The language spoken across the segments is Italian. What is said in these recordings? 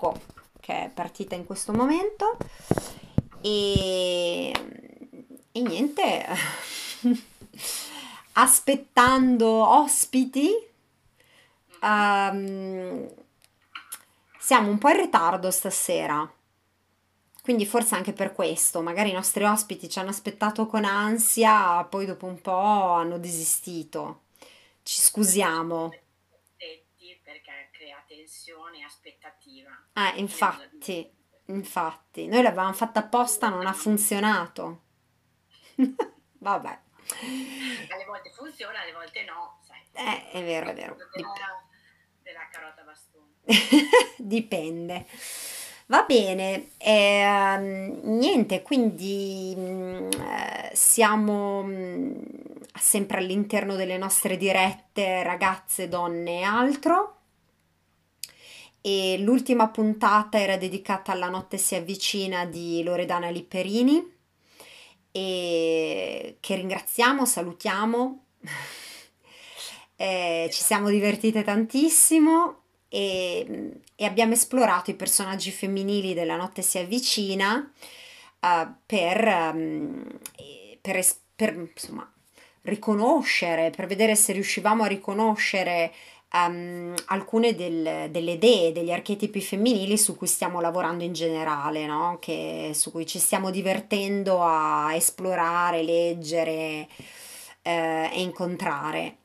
Rocco che è partita in questo momento e, e niente, aspettando ospiti. Um, siamo un po' in ritardo stasera, quindi forse anche per questo, magari i nostri ospiti ci hanno aspettato con ansia, poi dopo un po' hanno desistito. Ci scusiamo. Perché tensione e aspettativa. Ah, infatti, infatti, noi l'avevamo fatta apposta, non ha funzionato. Vabbè. Alle volte funziona, alle volte no, sai. Eh, è vero, è vero. Della, della carota bastone. Dipende. Va bene, eh, niente, quindi eh, siamo mm, sempre all'interno delle nostre dirette ragazze, donne e altro. E l'ultima puntata era dedicata alla notte si avvicina di Loredana Lipperini e che ringraziamo, salutiamo. eh, ci siamo divertite tantissimo e, e, abbiamo esplorato i personaggi femminili della notte si avvicina uh, per, um, per, per insomma, riconoscere, per vedere se riuscivamo a riconoscere um, alcune del, delle idee, degli archetipi femminili su cui stiamo lavorando in generale, no? che, su cui ci stiamo divertendo a esplorare, leggere eh, e incontrare.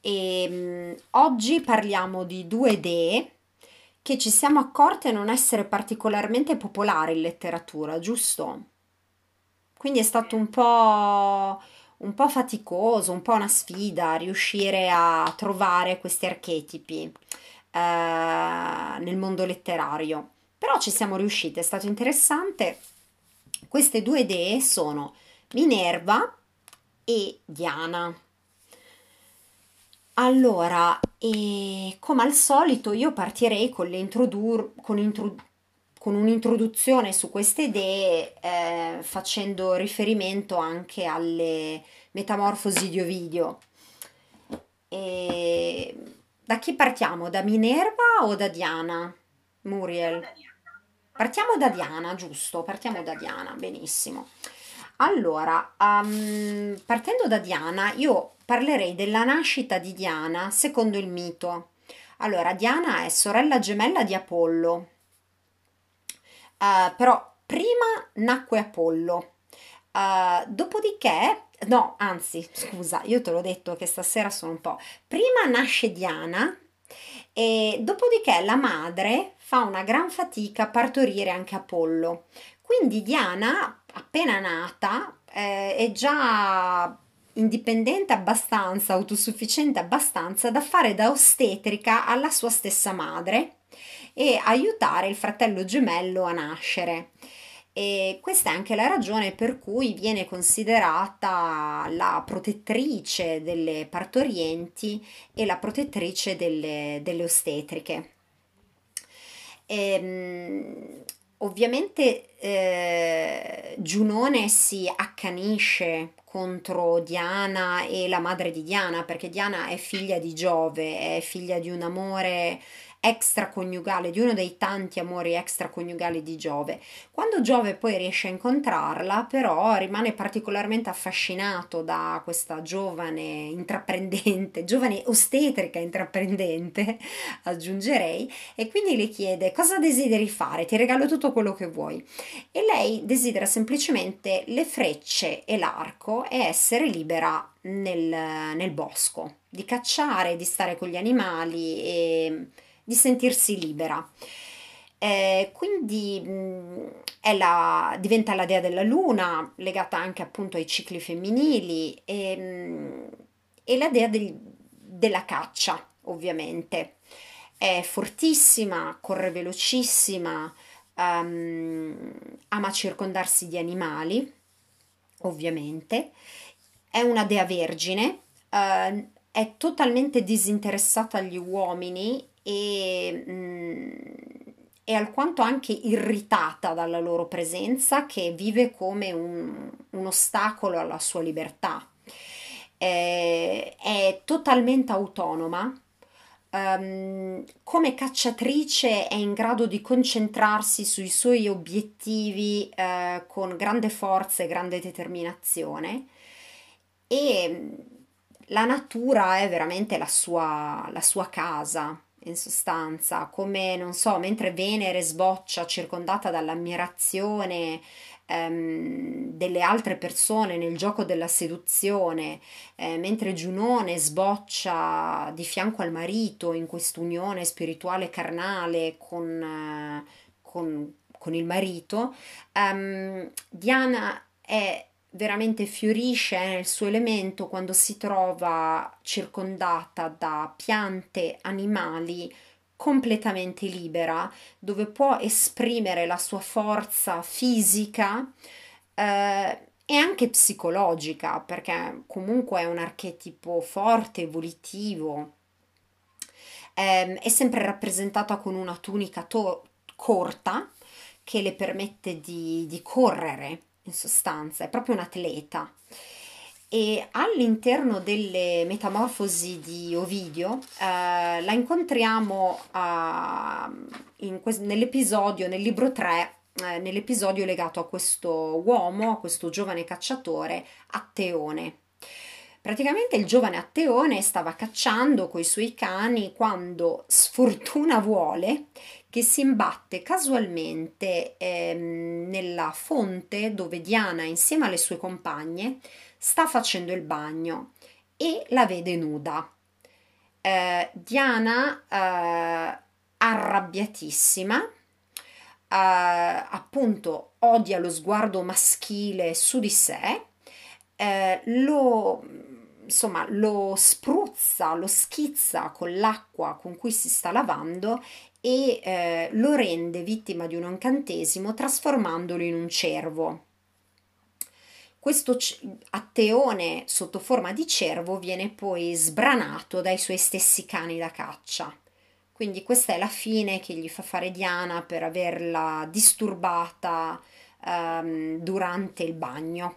E um, oggi parliamo di due idee che ci siamo accorte non essere particolarmente popolari in letteratura, giusto? Quindi è stato un po' un po' faticoso, un po' una sfida riuscire a trovare questi archetipi eh, nel mondo letterario. Però ci siamo riusciti, è stato interessante. Queste due idee sono Minerva e Diana. Allora, come al solito io partirei con, con, introdu- con un'introduzione su queste idee eh, facendo riferimento anche alle metamorfosi di Ovidio. E da chi partiamo? Da Minerva o da Diana? Muriel? Partiamo da Diana, giusto? Partiamo da Diana, benissimo. Allora, um, partendo da Diana, io parlerei della nascita di Diana secondo il mito. Allora, Diana è sorella gemella di Apollo, Uh, però prima nacque Apollo, uh, dopodiché, no, anzi, scusa, io te l'ho detto che stasera sono un po'. Prima nasce Diana e dopodiché la madre fa una gran fatica a partorire anche Apollo. Quindi Diana, appena nata, eh, è già indipendente abbastanza, autosufficiente abbastanza da fare da ostetrica alla sua stessa madre e aiutare il fratello gemello a nascere. E questa è anche la ragione per cui viene considerata la protettrice delle partorienti e la protettrice delle, delle ostetriche. E, ehm, ovviamente eh, Giunone si accanisce contro Diana e la madre di Diana perché Diana è figlia di Giove, è figlia di un amore extraconiugale, di uno dei tanti amori extraconiugali di Giove. Quando Giove poi riesce a incontrarla, però rimane particolarmente affascinato da questa giovane intraprendente, giovane ostetrica intraprendente, aggiungerei, e quindi le chiede cosa desideri fare, ti regalo tutto quello che vuoi. E lei desidera semplicemente le frecce e l'arco e essere libera nel, nel bosco, di cacciare, di stare con gli animali e di sentirsi libera. Eh, quindi mh, la, diventa la dea della luna, legata anche appunto ai cicli femminili, e, mh, e la dea del, della caccia, ovviamente. È fortissima, corre velocissima, um, ama circondarsi di animali, ovviamente. È una dea vergine, uh, è totalmente disinteressata agli uomini e mh, mm, è alquanto anche irritata dalla loro presenza che vive come un, un ostacolo alla sua libertà. Eh, è totalmente autonoma, ehm, come cacciatrice è in grado di concentrarsi sui suoi obiettivi eh, con grande forza e grande determinazione. E la natura è veramente la sua, la sua casa, in sostanza, come non so, mentre Venere sboccia circondata dall'ammirazione ehm, delle altre persone nel gioco della seduzione, eh, mentre Giunone sboccia di fianco al marito in quest'unione spirituale carnale con, eh, con, con il marito, ehm, Diana è veramente fiorisce nel suo elemento quando si trova circondata da piante, animali, completamente libera, dove può esprimere la sua forza fisica eh, e anche psicologica, perché comunque è un archetipo forte, evolutivo. Eh, è sempre rappresentata con una tunica to- corta che le permette di, di correre, in sostanza, è proprio un atleta. E all'interno delle metamorfosi di Ovidio eh, la incontriamo uh, que- nell'episodio, nel libro 3, eh, nell'episodio legato a questo uomo, a questo giovane cacciatore, Atteone. Praticamente il giovane Atteone stava cacciando coi suoi cani quando sfortuna vuole che si imbatte casualmente ehm, nella fonte dove Diana insieme alle sue compagne sta facendo il bagno e la vede nuda. Eh, Diana, eh, arrabbiatissima, eh, appunto odia lo sguardo maschile su di sé, eh, lo, insomma, lo spruzza, lo schizza con l'acqua con cui si sta lavando e eh, lo rende vittima di un incantesimo trasformandolo in un cervo. Questo atteone sotto forma di cervo viene poi sbranato dai suoi stessi cani da caccia. Quindi questa è la fine che gli fa fare Diana per averla disturbata um, durante il bagno.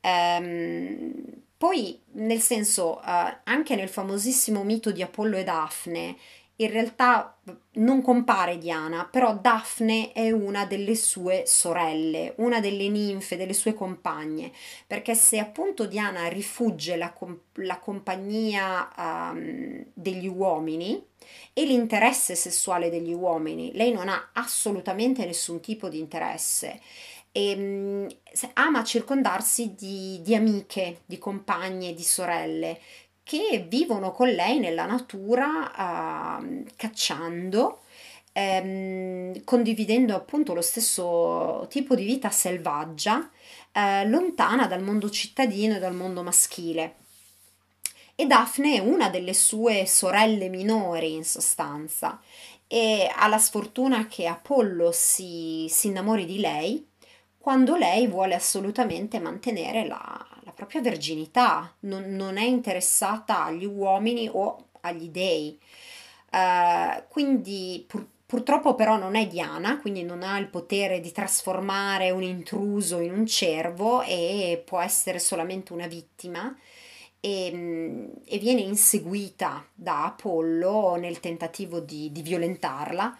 Um, poi, nel senso, uh, anche nel famosissimo mito di Apollo e Daphne, in realtà non compare Diana, però Daphne è una delle sue sorelle, una delle ninfe, delle sue compagne, perché se appunto Diana rifugge la, la compagnia um, degli uomini e l'interesse sessuale degli uomini, lei non ha assolutamente nessun tipo di interesse e um, ama circondarsi di, di amiche, di compagne, di sorelle che vivono con lei nella natura uh, cacciando, ehm, condividendo appunto lo stesso tipo di vita selvaggia, eh, lontana dal mondo cittadino e dal mondo maschile. E Daphne è una delle sue sorelle minori in sostanza e ha la sfortuna che Apollo si, si innamori di lei quando lei vuole assolutamente mantenere la, la propria verginità, non, non, è interessata agli uomini o agli dei. Uh, quindi pur, purtroppo però non è Diana, quindi non ha il potere di trasformare un intruso in un cervo e può essere solamente una vittima. E, e viene inseguita da Apollo nel tentativo di, di violentarla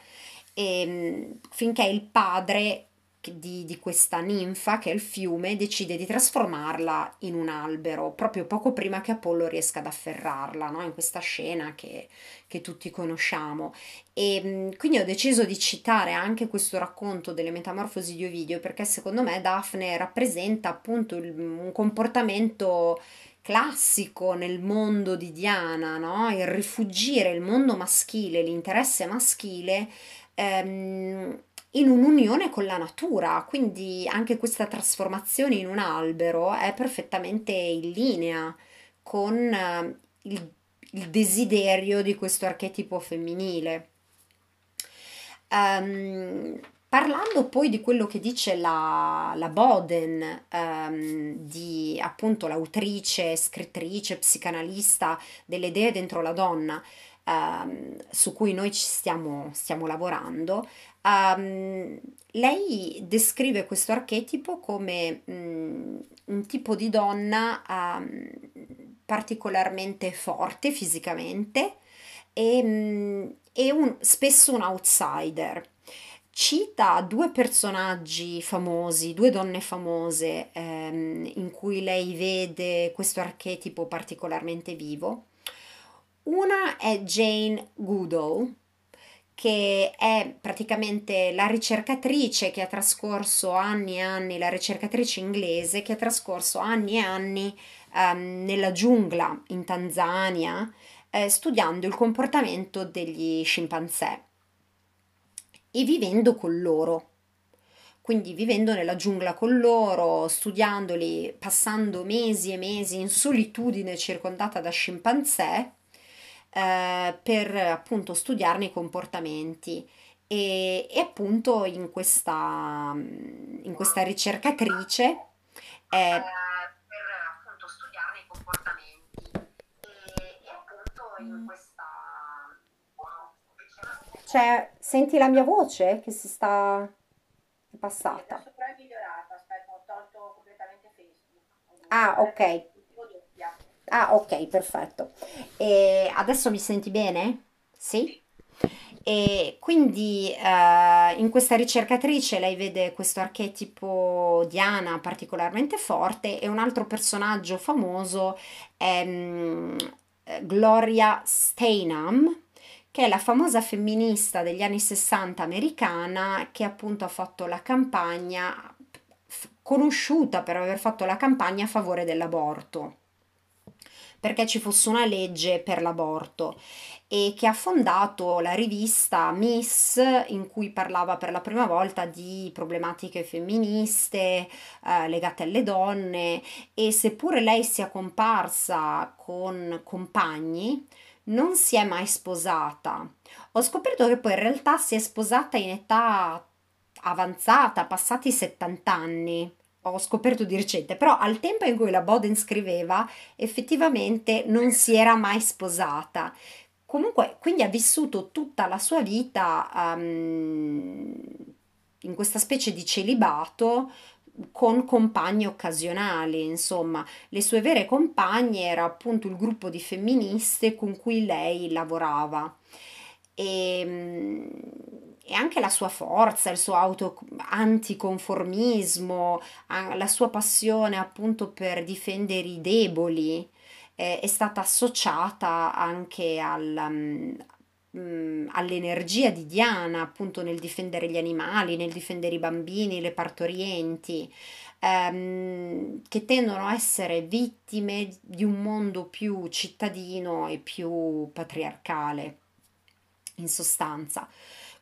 e, finché il padre di, di, questa ninfa, che è il fiume, decide di trasformarla in un albero, proprio poco prima che Apollo riesca ad afferrarla, no? in questa scena che, che tutti conosciamo. E quindi ho deciso di citare anche questo racconto delle metamorfosi di Ovidio, perché secondo me Daphne rappresenta appunto il, un comportamento classico nel mondo di Diana, no? il rifugire il mondo maschile, l'interesse maschile. Ehm, in un'unione con la natura, quindi anche questa trasformazione in un albero è perfettamente in linea con eh, il, il desiderio di questo archetipo femminile. Um, parlando poi di quello che dice la, la Boden, um, di appunto l'autrice, scrittrice, psicanalista delle idee dentro la donna, um, su cui noi ci stiamo, stiamo lavorando, um, lei descrive questo archetipo come um, un tipo di donna particolarmente forte fisicamente, e, mm, e un- spesso un outsider. Cita due personaggi famosi, due donne famose, ehm, in cui lei vede questo archetipo particolarmente vivo. Una è Jane Goodall, che è praticamente la ricercatrice che ha trascorso anni e anni, la ricercatrice inglese che ha trascorso anni e anni ehm, nella giungla in Tanzania, eh, studiando il comportamento degli scimpanzé e vivendo con loro. Quindi vivendo nella giungla con loro, studiandoli, passando mesi e mesi in solitudine circondata da scimpanzé, eh, per appunto studiarne i comportamenti. E, e appunto in questa, in questa ricercatrice è per appunto studiarne i comportamenti e, e appunto in questa cioè, senti la mia voce che si sta è passata. adesso però è migliorata. Aspetta, ho tolto completamente Facebook. Ah, ok. Ah, ok, perfetto. E adesso mi senti bene? Sì? E quindi eh, in questa ricercatrice lei vede questo archetipo Diana particolarmente forte e un altro personaggio famoso è eh, Gloria Steinem, che è la famosa femminista degli anni 60 americana che appunto ha fatto la campagna, conosciuta per aver fatto la campagna a favore dell'aborto perché ci fosse una legge per l'aborto e che ha fondato la rivista Miss in cui parlava per la prima volta di problematiche femministe eh, legate alle donne e seppure lei sia comparsa con compagni, non si è mai sposata. Ho scoperto che poi in realtà si è sposata in età avanzata, passati i 70 anni. Ho scoperto di recente, però al tempo in cui la Boden scriveva, effettivamente non si era mai sposata. Comunque, quindi ha vissuto tutta la sua vita, ehm, in questa specie di celibato con compagni occasionali, insomma, le sue vere compagne era appunto il gruppo di femministe con cui lei lavorava. E, mm, e anche la sua forza, il suo auto anticonformismo, la sua passione appunto per difendere i deboli eh, è stata associata anche al, mm, all'energia di Diana, appunto nel difendere gli animali, nel difendere i bambini, le partorienti, ehm, che tendono a essere vittime di un mondo più cittadino e più patriarcale, in sostanza.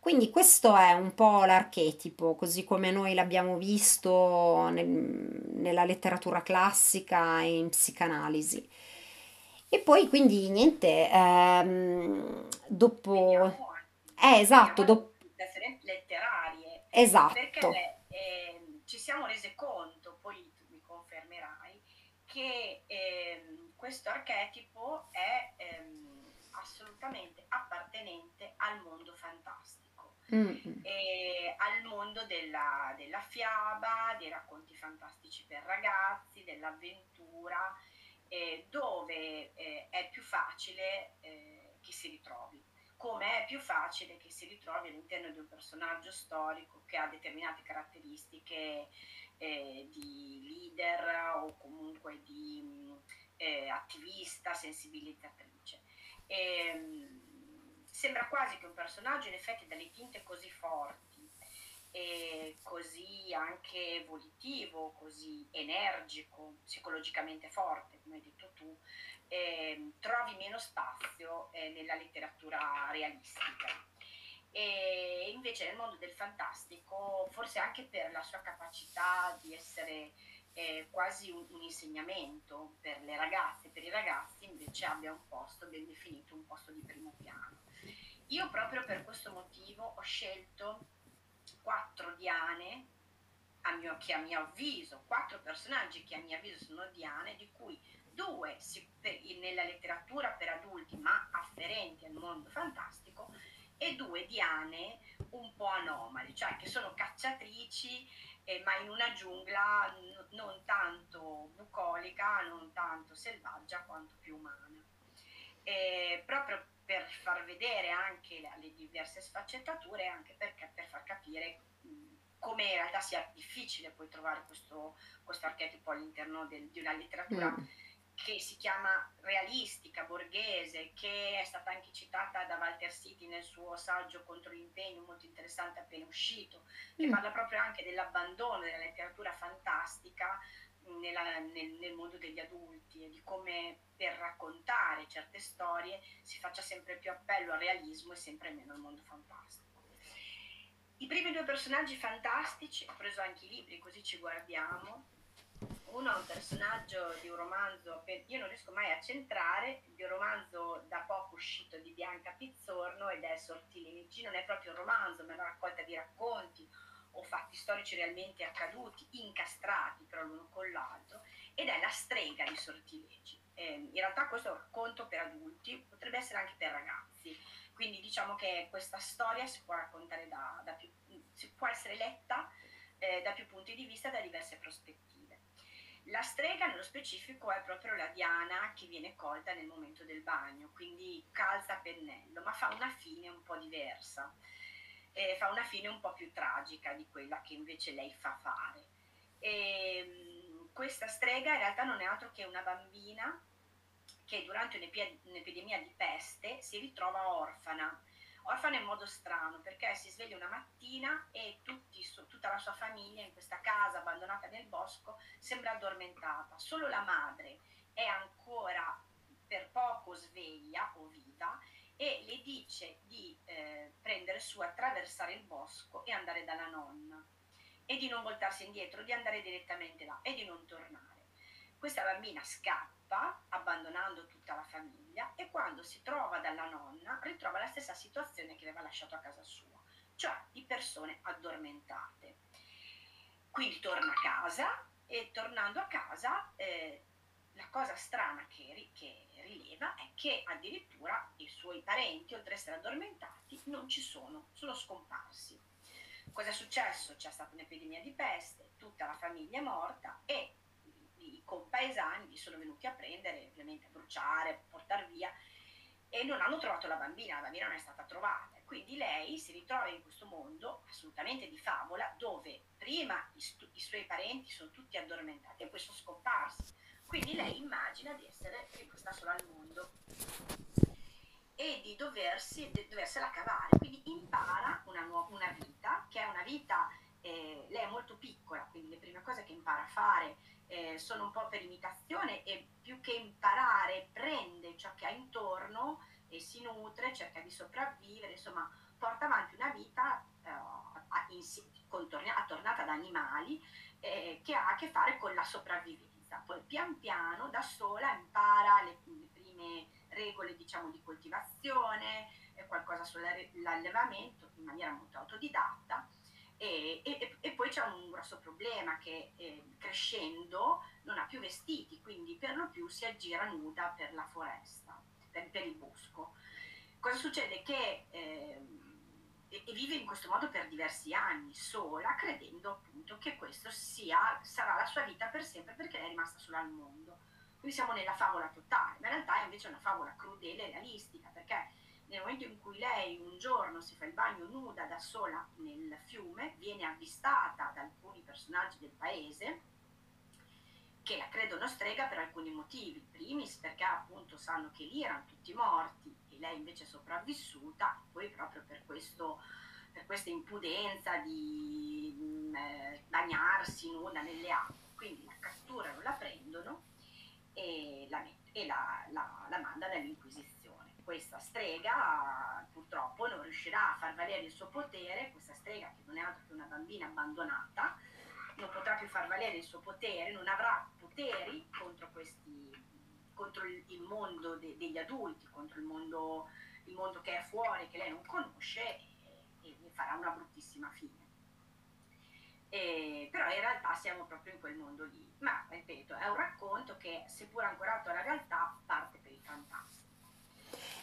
Quindi questo è un po' l'archetipo, così come noi l'abbiamo visto nel- nella letteratura classica e in psicanalisi. E poi quindi niente, ehm, dopo... Eh, esatto, dopo... letterarie, Esatto. perché ehm, ci siamo rese conto, poi tu mi confermerai, che ehm, questo archetipo è ehm, assolutamente appartenente al mondo fantastico, Mm, e al mondo della, della fiaba, dei racconti fantastici per ragazzi, dell'avventura, eh, dove eh, è più facile eh, che si ritrovi. Come è più facile che si ritrovi all'interno di un personaggio storico che ha determinate caratteristiche eh, di leader o comunque di mh, eh, attivista, sensibilizzatrice. E, mh, sembra quasi che un personaggio in effetti dalle tinte così forti e così anche volitivo, così energico, psicologicamente forte, come hai detto tu, ehm, trovi meno spazio eh, nella letteratura realistica. E invece nel mondo del fantastico, forse anche per la sua capacità di essere eh, quasi un, un insegnamento per le ragazze, per i ragazzi, invece abbia un posto ben definito, un posto di primo piano. Io proprio per questo motivo ho scelto quattro Diane, a mio, che a mio avviso, quattro personaggi che a mio avviso sono Diane, di cui due nella letteratura per adulti ma afferenti al mondo fantastico e due Diane un po' anomali, cioè che sono cacciatrici eh, ma in una giungla n- non tanto bucolica, non tanto selvaggia quanto più umana. E proprio per far vedere anche le, diverse sfaccettature e anche per, per far capire come in realtà sia difficile poi trovare questo, questo archetipo all'interno del, di una letteratura mm. che si chiama realistica, borghese, che è stata anche citata da Walter City nel suo saggio contro l'impegno, molto interessante appena uscito, che mm. parla proprio anche dell'abbandono della letteratura fantastica nella, nel, nel, mondo degli adulti e di come per raccontare certe storie si faccia sempre più appello al realismo e sempre meno al mondo fantastico. I primi due personaggi fantastici, ho preso anche i libri così ci guardiamo. Uno è un personaggio di un romanzo, io non riesco mai a centrare, di un romanzo da poco uscito di Bianca Pizzorno ed è Sortilegi, non è proprio un romanzo ma è una raccolta di racconti o fatti storici realmente accaduti, incastrati però l'uno con l'altro, ed è La strega di Sortilegi. Eh, in realtà questo è un racconto per adulti, potrebbe essere anche per ragazzi, quindi diciamo che questa storia si può raccontare da, da più, si può essere letta eh, da più punti di vista, da diverse prospettive. La strega nello specifico è proprio la Diana che viene colta nel momento del bagno, quindi calza pennello, ma fa una fine un po' diversa eh, fa una fine un po' più tragica di quella che invece lei fa fare. E, ehm, questa strega in realtà non è altro che una bambina che durante un'epidemia di peste si ritrova orfana. Orfana in modo strano perché si sveglia una mattina e tutti, tutta la sua famiglia in questa casa abbandonata nel bosco sembra addormentata. Solo la madre è ancora per poco sveglia o viva e le dice di eh, prendere su, attraversare il bosco e andare dalla nonna e di non voltarsi indietro, di andare direttamente là e di non tornare. Questa bambina scappa abbandonando tutta la famiglia e quando si trova dalla nonna ritrova la stessa situazione che aveva lasciato a casa sua, cioè di persone addormentate. Quindi torna a casa e tornando a casa eh, la cosa strana che, che rileva è che addirittura i suoi parenti, oltre ad essere addormentati, non ci sono, sono scomparsi. Cosa è successo? C'è stata un'epidemia di peste, tutta la famiglia è morta e i compaesani li sono venuti a prendere, ovviamente a bruciare, a portare via e non hanno trovato la bambina, la bambina non è stata trovata. Quindi lei si ritrova in questo mondo assolutamente di favola dove prima i, stu- i suoi parenti sono tutti addormentati e poi sono scomparsi quindi lei immagina di essere rimasta sola al mondo e di doversi, di doversela cavare, quindi impara una, nu- una vita, che è una vita, eh, lei è molto piccola, quindi le prime cose che impara a fare eh, sono un po' per imitazione e più che imparare prende ciò che ha intorno e si nutre, cerca di sopravvivere, insomma porta avanti una vita eh, attornata ad animali eh, che ha a che fare con la sopravvivenza vista, poi pian piano da sola impara le, le prime regole diciamo di coltivazione, qualcosa sull'allevamento in maniera molto autodidatta e, e, e, poi c'è un grosso problema che eh, crescendo non ha più vestiti, quindi per lo più si aggira nuda per la foresta, per, per il bosco. Cosa succede? Che eh, e, vive in questo modo per diversi anni, sola, credendo appunto che questo sia, sarà la sua vita per sempre perché è rimasta sola al mondo. Quindi siamo nella favola totale, ma in realtà è invece una favola crudele e realistica, perché nel momento in cui lei un giorno si fa il bagno nuda da sola nel fiume, viene avvistata da alcuni personaggi del paese che la credono strega per alcuni motivi. Primis perché appunto sanno che lì erano tutti morti e lei invece è sopravvissuta, poi proprio per, questo, per questa impudenza di mh, mm, eh, bagnarsi nuda nelle acque. Quindi la catturano, la prendono e la, e la, la, la mandano all'Inquisizione. Questa strega purtroppo non riuscirà a far valere il suo potere, questa strega che non è altro che una bambina abbandonata, non potrà più far valere il suo potere, non avrà poteri contro questi contro il, mondo de, degli adulti, contro il mondo, il mondo, che è fuori, che lei non conosce e, e farà una bruttissima fine. E, però in realtà siamo proprio in quel mondo lì. Ma ripeto, è un racconto che, seppur ancorato alla realtà, parte per il fantastico.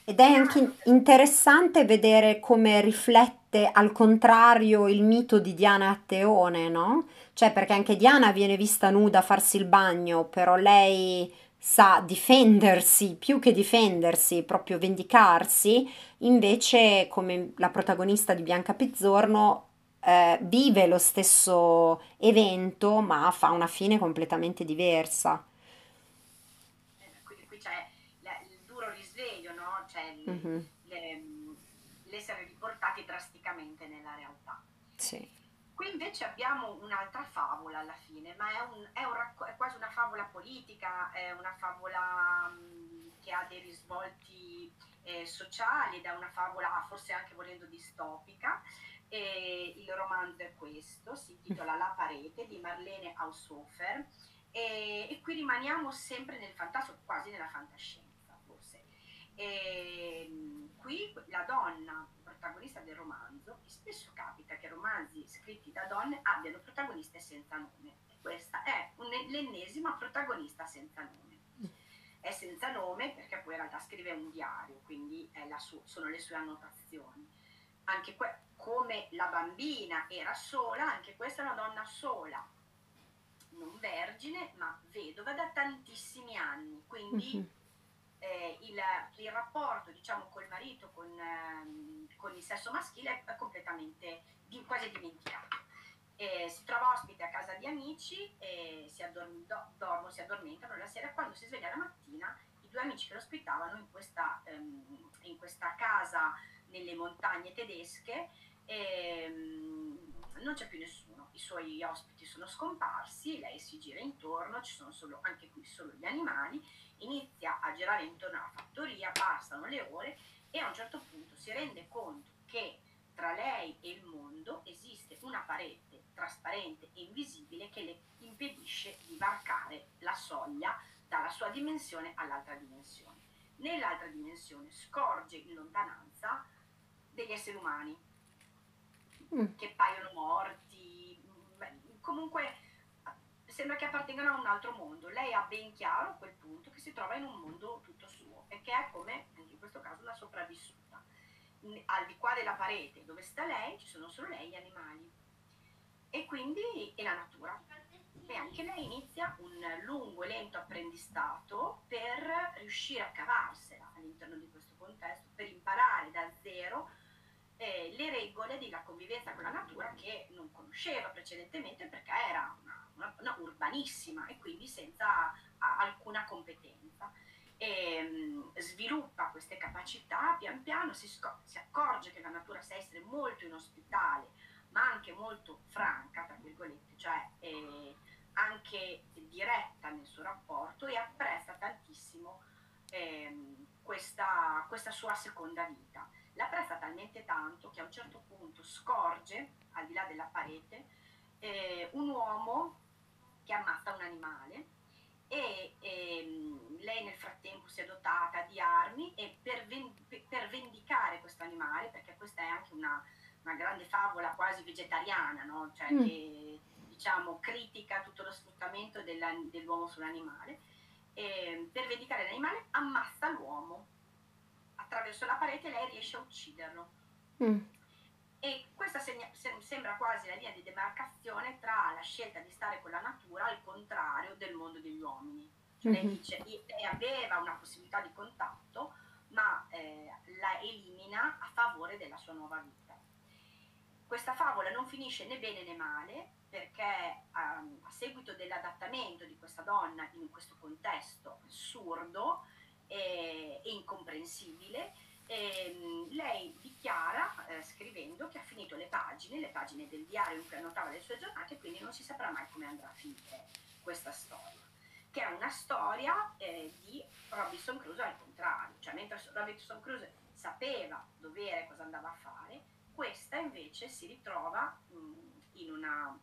Ed è anche interessante vedere come riflette al contrario il mito di Diana Atteone, no? Cioè, perché anche Diana viene vista nuda a farsi il bagno, però lei sa difendersi, più che difendersi, proprio vendicarsi, invece come la protagonista di Bianca Pizzorno eh, vive lo stesso evento ma fa una fine completamente diversa. Eh, Qui, c'è il duro risveglio, no? Cioè il- Mhm, le- l'essere riportati drasticamente nella realtà. Sì. Qui invece abbiamo un'altra favola alla fine, ma è, un- è un è quasi una favola politica, è una favola mh, che ha dei risvolti eh, sociali ed è una favola forse anche volendo distopica. E il romanzo è questo, si intitola La parete di Marlene Haushofer e, e qui rimaniamo sempre nel fantastico, quasi nella fantascienza. E, qui la donna protagonista del romanzo, e spesso capita che romanzi scritti da donne abbiano protagoniste senza nome. E questa è un- l'ennesima protagonista senza nome. È senza nome perché poi in realtà scrive un diario, quindi su- sono le sue annotazioni. Anche que- come la bambina era sola, anche questa è una donna sola, non vergine, ma vedova da tantissimi anni, quindi Mhm, eh, il, il rapporto diciamo col marito, con, ehm, con il sesso maschile è completamente di- quasi dimenticato. Eh, si trova ospite a casa di amici e si, addorm- do- dormono, si addormentano la sera. Quando si sveglia la mattina, i due amici che lo ospitavano in questa, ehm, in questa casa nelle montagne tedesche ehm, non c'è più nessuno. I suoi ospiti sono scomparsi, lei si gira intorno, ci sono solo, anche qui solo gli animali inizia a girare intorno alla fattoria, passano le ore e a un certo punto si rende conto che tra lei e il mondo esiste una parete trasparente e invisibile che le impedisce di varcare la soglia dalla sua dimensione all'altra dimensione. Nell'altra dimensione scorge in lontananza degli esseri umani mm, che paiono morti, comunque sembra che appartengano a un altro mondo. Lei ha ben chiaro a quel punto che si trova in un mondo tutto suo e che è come, anche in questo caso, una sopravvissuta. Al di qua della parete dove sta lei ci sono solo lei e gli animali e quindi e la natura. E anche lei inizia un lungo e lento apprendistato per riuscire a cavarsela all'interno di questo contesto, per imparare da zero eh, le regole della convivenza con la natura che non conosceva precedentemente perché era una, una- una urbanissima e quindi senza alcuna competenza. E, mm, sviluppa queste capacità pian piano, si, sco- si accorge che la natura sa essere molto inospitale, ma anche molto franca, tra virgolette, cioè eh, anche diretta nel suo rapporto e apprezza tantissimo ehm, questa, questa sua seconda vita la apprezza talmente tanto che a un certo punto scorge, al di là della parete, eh, un uomo animale e ehm, lei nel frattempo si è dotata di armi e per, ven- per vendicare questo animale, perché questa è anche una, una grande favola quasi vegetariana, no? cioè mm, che diciamo critica tutto lo sfruttamento della- dell'uomo sull'animale, e per vendicare l'animale ammazza l'uomo attraverso la parete lei riesce a ucciderlo. mm, E questa segna- sem- sembra quasi la linea di demarcazione tra la scelta di stare con la natura al contrario del mondo degli uomini. Cioè lei mhm, dice, lei aveva una possibilità di contatto, ma eh, la elimina a favore della sua nuova vita. Questa favola non finisce né bene né male perché ehm, a seguito dell'adattamento di questa donna in questo contesto assurdo e, e incomprensibile, ehm, lei dichiara eh, scrivendo che ha finito le pagine, le pagine del diario in cui annotava le sue giornate, quindi non si saprà mai come andrà a finire questa storia, che è una storia eh, di Robinson Crusoe al contrario, cioè mentre Robinson Crusoe sapeva dovere cosa andava a fare, questa invece si ritrova mh, in, una-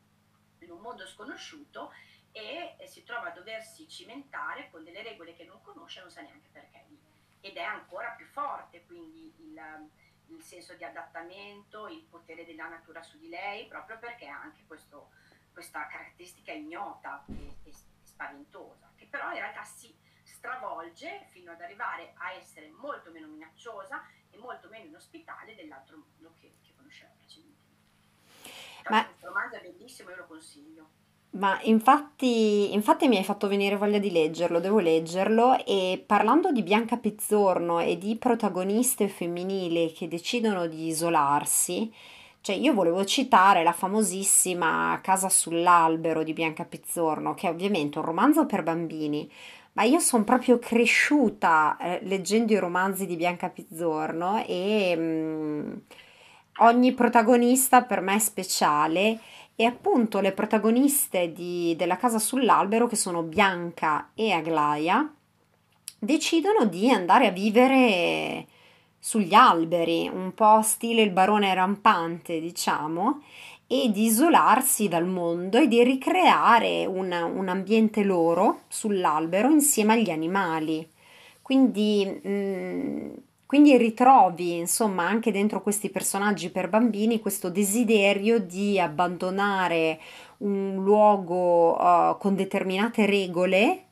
in un mondo sconosciuto e eh, si trova a doversi cimentare con delle regole che non conosce, non sa neanche perché lì. Ed è ancora più forte quindi il, il senso di adattamento, il potere della natura su di lei, proprio perché ha anche questo- questa caratteristica ignota e, e spaventosa, che però in realtà si stravolge fino ad arrivare a essere molto meno minacciosa e molto meno inospitale dell'altro mondo che, che conosceva precedentemente. Ma questo romanzo è bellissimo, io lo consiglio. Ma infatti, infatti mi hai fatto venire voglia di leggerlo, devo leggerlo. E parlando di Bianca Pizzorno e di protagoniste femminili che decidono di isolarsi, cioè io volevo citare la famosissima Casa sull'albero di Bianca Pizzorno, che è ovviamente un romanzo per bambini, ma io sono proprio cresciuta eh, leggendo i romanzi di Bianca Pizzorno e mm, ogni protagonista per me è speciale e appunto le protagoniste di- della casa sull'albero, che sono Bianca e Aglaia, decidono di andare a vivere sugli alberi, un po' stile il barone rampante, diciamo, e di isolarsi dal mondo e di ricreare un, un ambiente loro sull'albero insieme agli animali. Quindi, mm, quindi ritrovi, insomma, anche dentro questi personaggi per bambini questo desiderio di abbandonare un luogo, eh, con determinate regole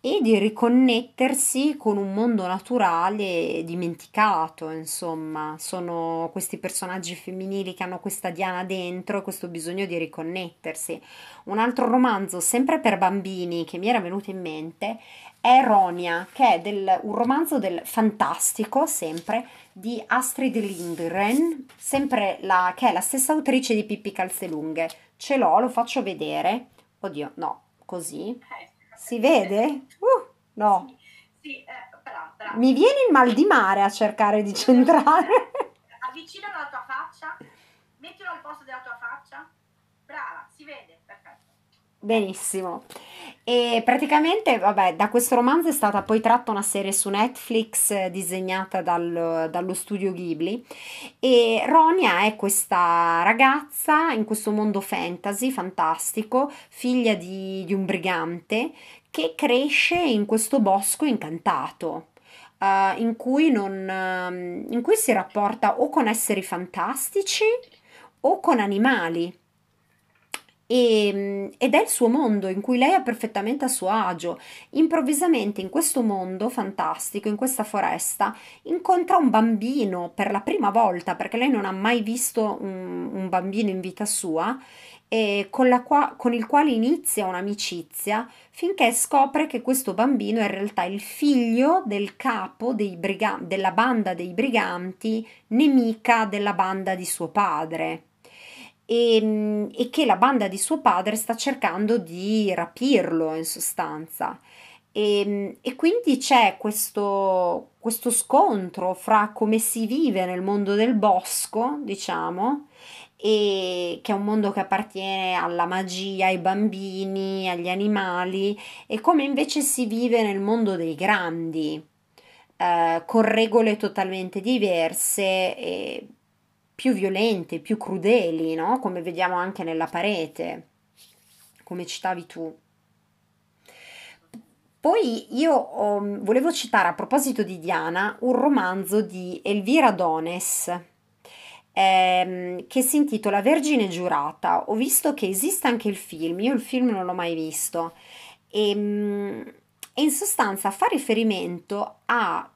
e di riconnettersi con un mondo naturale dimenticato, insomma, sono questi personaggi femminili che hanno questa Diana dentro e questo bisogno di riconnettersi. Un altro romanzo, sempre per bambini, che mi era venuto in mente è Ronia, che è del- un romanzo del fantastico, sempre, di Astrid Lindgren, sempre la, che è la stessa autrice di Pippi Calzelunghe. Ce l'ho, lo faccio vedere. Oddio, no, così. Eh, Si vede? Uh, no. eh. Mi viene il mal di mare a cercare di centrare. Avvicinalo alla tua faccia, mettilo al posto della tua faccia. Brava, si vede, perfetto. Benissimo. E praticamente, vabbè, da questo romanzo è stata poi tratta una serie su Netflix eh, disegnata dal- dallo studio Ghibli. E Ronia è questa ragazza in questo mondo fantasy fantastico, figlia di, di un brigante, che cresce in questo bosco incantato. eh, in cui non, ehm, in cui si rapporta o con esseri fantastici o con animali. E- ed è il suo mondo in cui lei è perfettamente a suo agio. Improvvisamente in questo mondo fantastico, in questa foresta, incontra un bambino per la prima volta, perché lei non ha mai visto un, un bambino in vita sua, con qua- con il quale inizia un'amicizia finché scopre che questo bambino è in realtà il figlio del capo briga- della banda dei briganti, nemica della banda di suo padre e, e che la banda di suo padre sta cercando di rapirlo in sostanza. E, e quindi c'è questo, questo scontro fra come si vive nel mondo del bosco, diciamo, e che è un mondo che appartiene alla magia, ai bambini, agli animali, e come invece si vive nel mondo dei grandi eh, con regole totalmente diverse e più violente, più crudeli, no? Come vediamo anche nella parete, come citavi tu. Poi io ho- volevo citare a proposito di Diana un romanzo di Elvira Dones ehm, che si intitola Vergine giurata. Ho visto che esiste anche il film, io il film non l'ho mai visto e, mm, e in sostanza fa riferimento a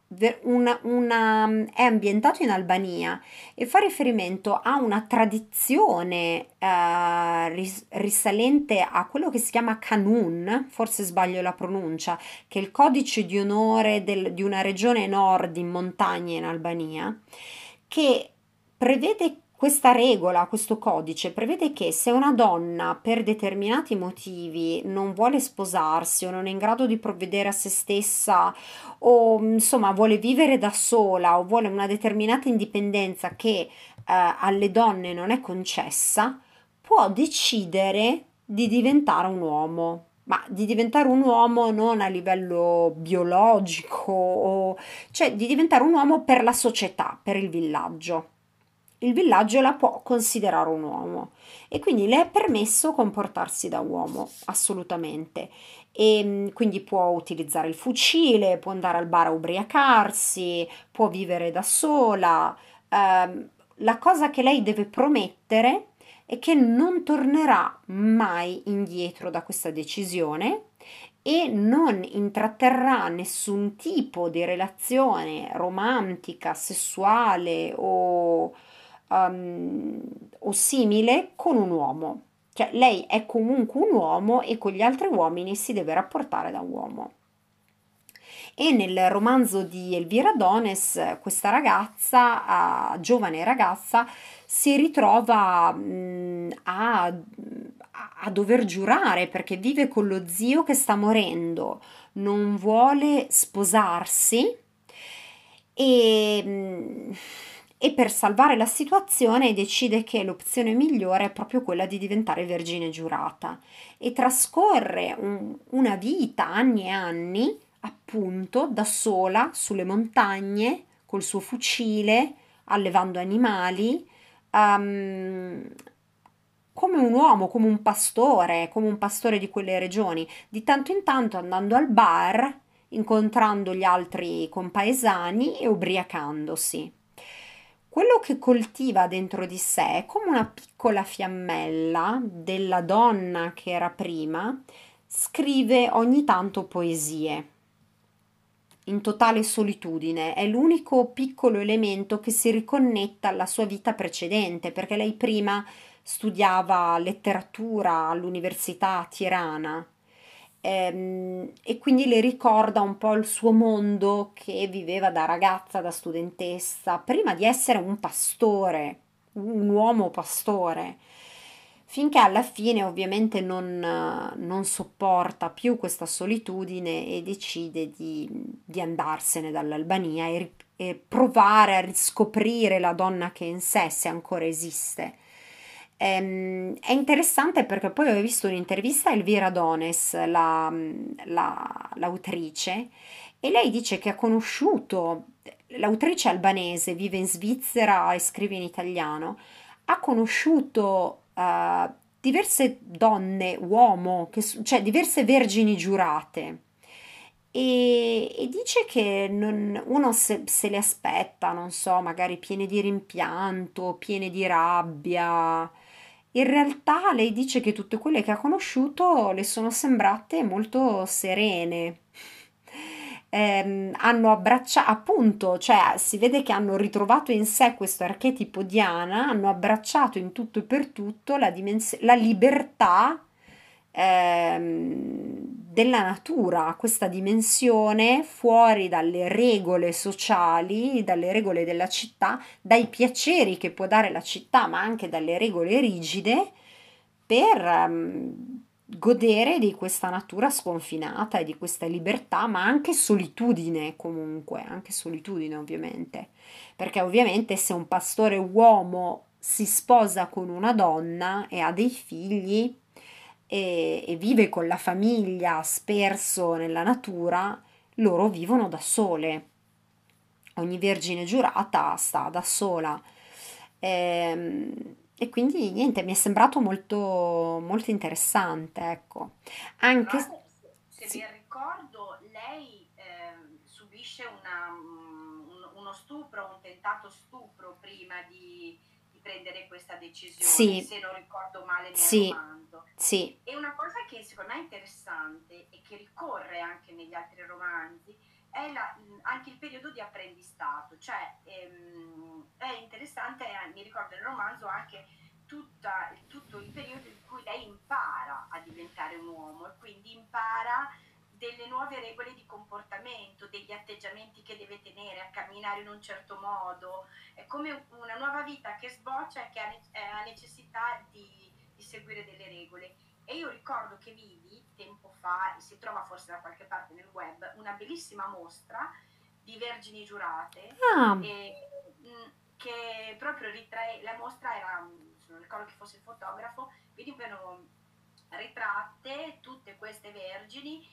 una, una- è ambientato in Albania e fa riferimento a una tradizione eh, ris- risalente a quello che si chiama Kanun, forse sbaglio la pronuncia, che è il codice di onore del- di una regione nord in montagna in Albania, che prevede questa regola, questo codice, prevede che se una donna per determinati motivi non vuole sposarsi o non è in grado di provvedere a se stessa o insomma vuole vivere da sola o vuole una determinata indipendenza che eh, alle donne non è concessa, può decidere di diventare un uomo. Ma di diventare un uomo non a livello biologico, cioè di diventare un uomo per la società, per il villaggio. Il villaggio la può considerare un uomo e quindi le è permesso comportarsi da uomo, assolutamente. E mh, quindi può utilizzare il fucile, può andare al bar a ubriacarsi, può vivere da sola. Ehm, la cosa che lei deve promettere è che non tornerà mai indietro da questa decisione e non intratterrà nessun tipo di relazione romantica, sessuale o, um, o simile con un uomo. Cioè lei è comunque un uomo e con gli altri uomini si deve rapportare da uomo. E nel romanzo di Elvira Dones, questa ragazza, uh, giovane ragazza, si ritrova mh, a, a dover giurare perché vive con lo zio che sta morendo, non vuole sposarsi e, e per salvare la situazione decide che l'opzione migliore è proprio quella di diventare vergine giurata e trascorre un, una vita, anni e anni, appunto da sola sulle montagne col suo fucile, allevando animali, um, come un uomo, come un pastore, come un pastore di quelle regioni, di tanto in tanto andando al bar, incontrando gli altri compaesani e ubriacandosi. Quello che coltiva dentro di sé è come una piccola fiammella della donna che era prima, scrive ogni tanto poesie. In totale solitudine, è l'unico piccolo elemento che si riconnetta alla sua vita precedente, perché lei prima studiava letteratura all'università Tirana ehm, e quindi le ricorda un po' il suo mondo che viveva da ragazza, da studentessa, prima di essere un pastore, un uomo pastore finché alla fine ovviamente non, non sopporta più questa solitudine e decide di, di andarsene dall'Albania e, e, provare a riscoprire la donna che in sé, se ancora esiste. Ehm, è interessante perché poi ho visto un'intervista a Elvira Dones, la, la, l'autrice, e lei dice che ha conosciuto, l'autrice albanese, vive in Svizzera e scrive in italiano, ha conosciuto uh, diverse donne, uomo, che, cioè diverse vergini giurate. E, e dice che non, uno se, se, le aspetta, non so, magari piene di rimpianto, piene di rabbia. In realtà lei dice che tutte quelle che ha conosciuto le sono sembrate molto serene. Ehm, hanno abbracciato, appunto, cioè si vede che hanno ritrovato in sé questo archetipo Diana, hanno abbracciato in tutto e per tutto la, dimens- la libertà ehm, della natura, questa dimensione fuori dalle regole sociali, dalle regole della città, dai piaceri che può dare la città, ma anche dalle regole rigide per... Um, godere di questa natura sconfinata e di questa libertà, ma anche solitudine comunque, anche solitudine ovviamente, perché ovviamente se un pastore uomo si sposa con una donna e ha dei figli e, e vive con la famiglia sperso nella natura, loro vivono da sole. Ogni vergine giurata sta da sola. Ehm, e quindi niente, mi è sembrato molto, molto interessante, ecco. Anche se, se ben ricordo, lei eh, subisce una, un, uno stupro, un tentato stupro prima di prendere questa decisione, sì. se non ricordo male nel sì. romanzo. Sì. E una cosa che secondo me è interessante e che ricorre anche negli altri romanzi è la, anche il periodo di apprendistato, cioè ehm, è interessante, eh, mi ricordo nel romanzo anche tutta, tutto il periodo in cui lei impara a diventare un uomo e quindi impara delle nuove regole di comportamento, degli atteggiamenti che deve tenere, a camminare in un certo modo, è come una nuova vita che sboccia e che ha necessità di, di seguire delle regole. E io ricordo che vidi tempo fa, si trova forse da qualche parte nel web, una bellissima mostra di vergini giurate ah. e, mm, che proprio ritrae, la mostra era, non ricordo chi fosse il fotografo, venivano ritratte tutte queste vergini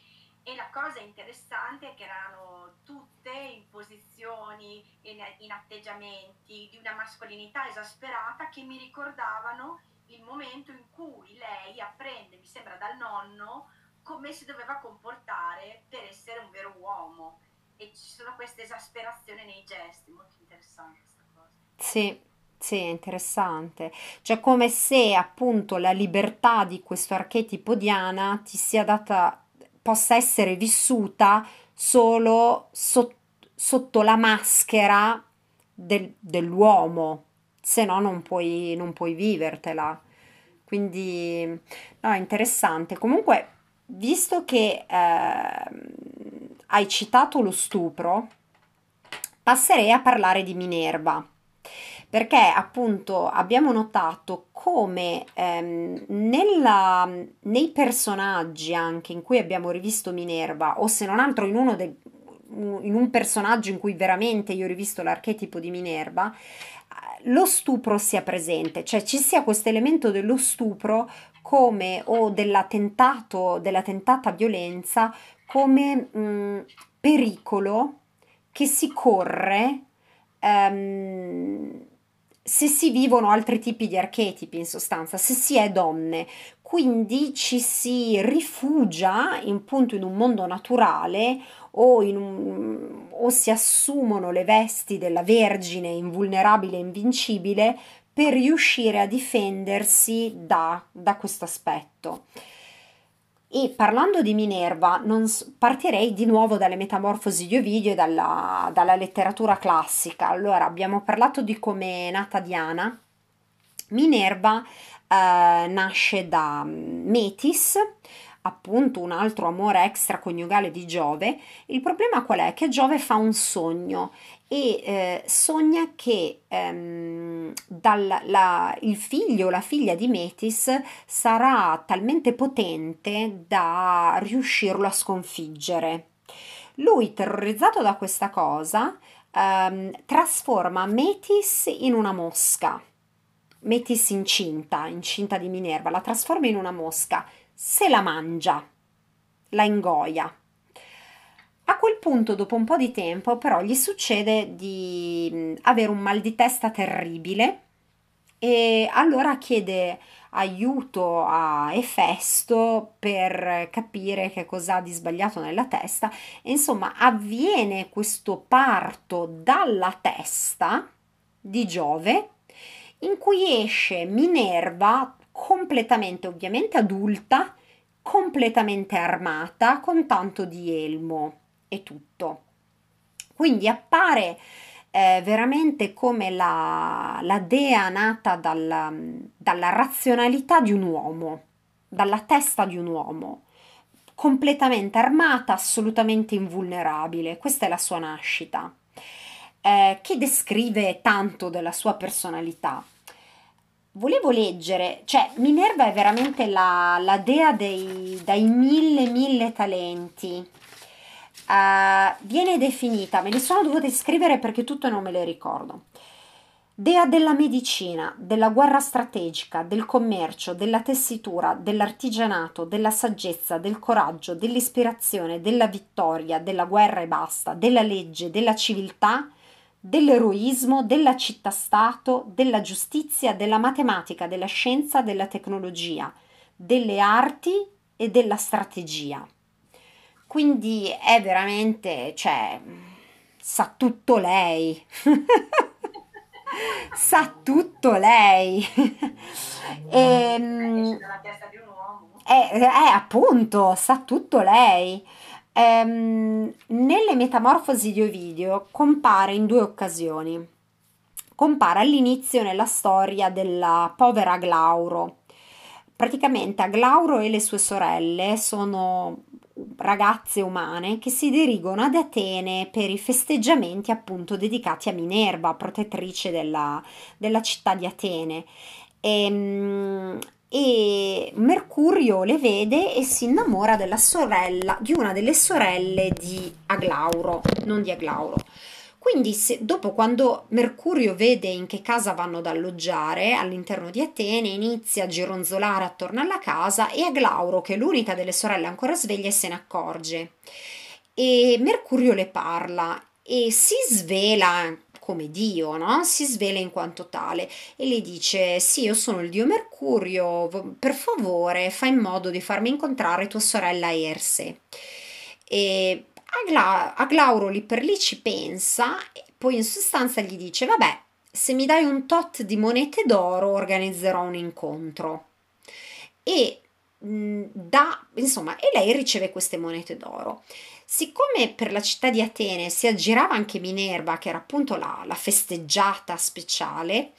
e la cosa interessante è che erano tutte in posizioni, in, in atteggiamenti di una mascolinità esasperata che mi ricordavano il momento in cui lei apprende, mi sembra dal nonno, come si doveva comportare per essere un vero uomo. E ci sono queste esasperazioni nei gesti, molto interessante questa cosa. Sì, sì, è interessante. Cioè come se appunto la libertà di questo archetipo Diana ti sia data, possa essere vissuta solo so, sotto la maschera del, dell'uomo, se no non puoi, non puoi vivertela. Quindi, no, interessante. Comunque, visto che eh, hai citato lo stupro, passerei a parlare di Minerva perché appunto abbiamo notato come ehm, nella, nei personaggi anche in cui abbiamo rivisto Minerva, o se non altro in uno dei, in un personaggio in cui veramente io ho rivisto l'archetipo di Minerva, lo stupro sia presente, cioè ci sia questo elemento dello stupro come o dell'attentato, della tentata violenza come mh, pericolo che si corre um, se si vivono altri tipi di archetipi, in sostanza, se si è donne, quindi ci si rifugia in, appunto in un mondo naturale o, un, o si assumono le vesti della Vergine invulnerabile e invincibile per riuscire a difendersi da, da questo aspetto. E parlando di Minerva, non, partirei di nuovo dalle metamorfosi di Ovidio e dalla, dalla letteratura classica. Allora, abbiamo parlato di come è nata Diana. Minerva eh, nasce da mm, Metis, appunto un altro amore extraconiugale di Giove. Il problema qual è? Che Giove fa un sogno e eh, sogna che ehm, dal, la, il figlio o la figlia di Metis sarà talmente potente da riuscirlo a sconfiggere. Lui, terrorizzato da questa cosa, ehm, trasforma Metis in una mosca. Metis incinta, incinta di Minerva, la trasforma in una mosca, se la mangia, la ingoia a quel punto, dopo un po' di tempo, però gli succede di avere un mal di testa terribile e allora chiede aiuto a Efesto per capire che cosa ha di sbagliato nella testa. E insomma avviene questo parto dalla testa di Giove in cui esce Minerva completamente ovviamente adulta completamente armata con tanto di elmo e tutto. Quindi appare eh, veramente come la, la dea nata dalla, dalla razionalità di un uomo, dalla testa di un uomo, completamente armata, assolutamente invulnerabile. Questa è la sua nascita, eh, che descrive tanto della sua personalità. Volevo leggere, cioè Minerva è veramente la, la dea dei, dai mille, mille talenti, Uh, viene definita, me le sono dovute scrivere perché tutte non me le ricordo. Dea della medicina, della guerra strategica, del commercio, della tessitura, dell'artigianato, della saggezza, del coraggio, dell'ispirazione, della vittoria, della guerra e basta, della legge, della civiltà, dell'eroismo, della città-stato, della giustizia, della matematica, della scienza, della tecnologia, delle arti e della strategia. Quindi è veramente, cioè, sa tutto lei. sa tutto lei. e, ehm, è, è, appunto, sa tutto lei. Ehm, nelle metamorfosi di Ovidio compare in due occasioni. Compare all'inizio nella storia della povera Glauro. Praticamente Aglauro e le sue sorelle sono ragazze umane che si dirigono ad Atene per i festeggiamenti appunto dedicati a Minerva, protettrice della, della città di Atene. E, ehm, e Mercurio le vede e si innamora della sorella, di una delle sorelle di Aglauro, non di Aglauro. Quindi se, dopo quando Mercurio vede in che casa vanno ad alloggiare all'interno di Atene, inizia a gironzolare attorno alla casa e Aglauro, che è l'unica delle sorelle ancora sveglie, se ne accorge. E Mercurio le parla e si svela come Dio, no? Si svela in quanto tale e le dice: Sì, io sono il Dio Mercurio, per favore fai in modo di farmi incontrare tua sorella Erse. E Agla- Aglauro lì per lì ci pensa e poi in sostanza gli dice vabbè se mi dai un tot di monete d'oro organizzerò un incontro. E da insomma e lei riceve queste monete d'oro. Siccome per la città di Atene si aggirava anche Minerva che era appunto la, la festeggiata speciale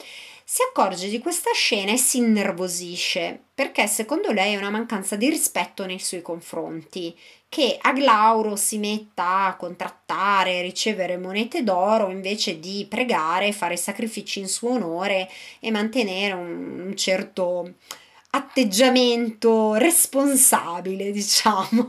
si accorge di questa scena e si innervosisce perché secondo lei è una mancanza di rispetto nei suoi confronti, che Aglauro si metta a contrattare, ricevere monete d'oro invece di pregare, fare sacrifici in suo onore e mantenere un, certo atteggiamento responsabile, diciamo.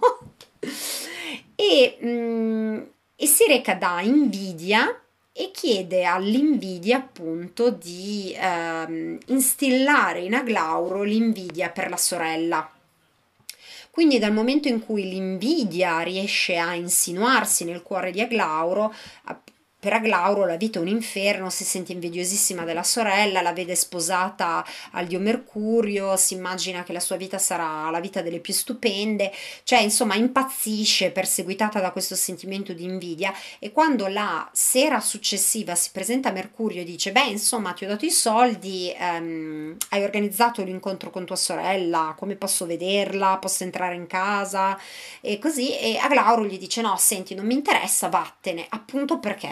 e, mm, e si reca da invidia e chiede all'invidia appunto di ehm, instillare in Aglauro l'invidia per la sorella. Quindi dal momento in cui l'invidia riesce a insinuarsi nel cuore di Aglauro, per Aglauro la vita è un inferno, si sente invidiosissima della sorella, la vede sposata al dio Mercurio, si immagina che la sua vita sarà la vita delle più stupende, cioè insomma impazzisce perseguitata da questo sentimento di invidia e quando la sera successiva si presenta a Mercurio e dice beh insomma ti ho dato i soldi, ehm, hai organizzato l'incontro con tua sorella, come posso vederla, posso entrare in casa? E così e Aglauro gli dice no senti non mi interessa vattene. Appunto perché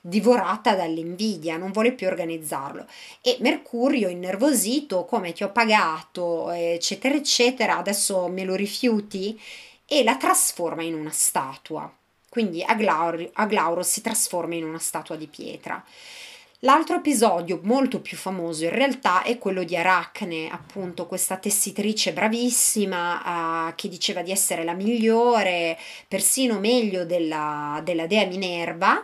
divorata dall'invidia, non vuole più organizzarlo. E Mercurio, innervosito, come ti ho pagato, eccetera, eccetera, adesso me lo rifiuti e la trasforma in una statua. Quindi Aglauro, si trasforma in una statua di pietra. L'altro episodio molto più famoso in realtà è quello di Aracne, appunto questa tessitrice bravissima uh, che diceva di essere la migliore, persino meglio della, della dea Minerva,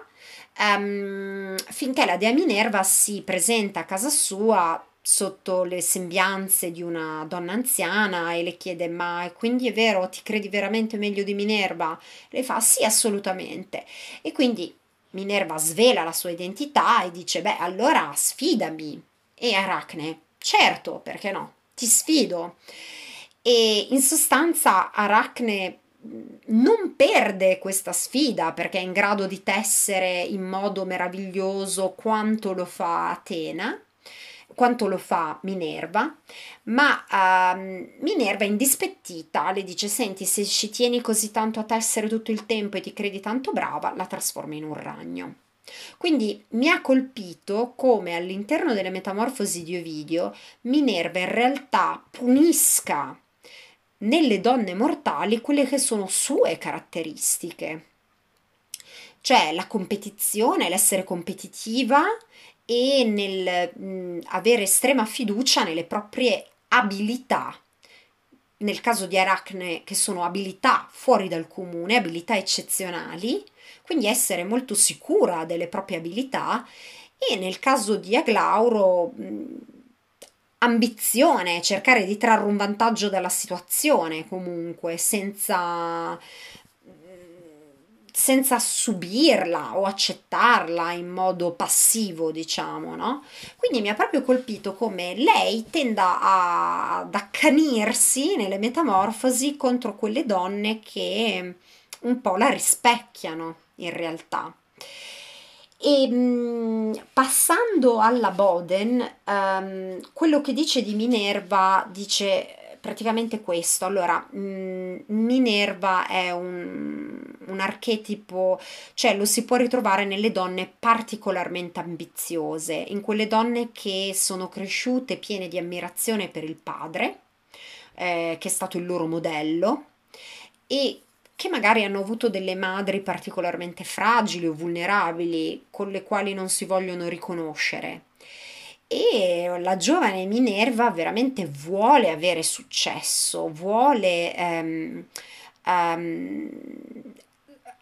um, finché la dea Minerva si presenta a casa sua sotto le sembianze di una donna anziana e le chiede ma quindi è vero? Ti credi veramente meglio di Minerva? Lei fa sì assolutamente. E quindi Minerva svela la sua identità e dice beh allora sfidami. E Aracne certo perché no? Ti sfido. E in sostanza Aracne non perde questa sfida perché è in grado di tessere in modo meraviglioso quanto lo fa Atena, quanto lo fa Minerva, ma uh, Minerva indispettita le dice senti se ci tieni così tanto a tessere tutto il tempo e ti credi tanto brava, la trasforma in un ragno. Quindi mi ha colpito come all'interno delle metamorfosi di Ovidio Minerva in realtà punisca nelle donne mortali quelle che sono sue caratteristiche, cioè la competizione, l'essere competitiva e nel mh, avere estrema fiducia nelle proprie abilità. Nel caso di Aracne, che sono abilità fuori dal comune, abilità eccezionali, quindi essere molto sicura delle proprie abilità, e nel caso di Aglauro, ambizione, cercare di trarre un vantaggio dalla situazione comunque, senza, senza subirla o accettarla in modo passivo, diciamo, no? Quindi mi ha proprio colpito come lei tenda a, ad accanirsi nelle metamorfosi contro quelle donne che un po' la rispecchiano in realtà. E mh, passando alla Boden, um, quello che dice di Minerva dice praticamente questo. Allora, mh, Minerva è un, un archetipo, cioè lo si può ritrovare nelle donne particolarmente ambiziose, in quelle donne che sono cresciute piene di ammirazione per il padre, eh, che è stato il loro modello, e che magari hanno avuto delle madri particolarmente fragili o vulnerabili con le quali non si vogliono riconoscere. E la giovane Minerva veramente vuole avere successo, vuole... Um, um,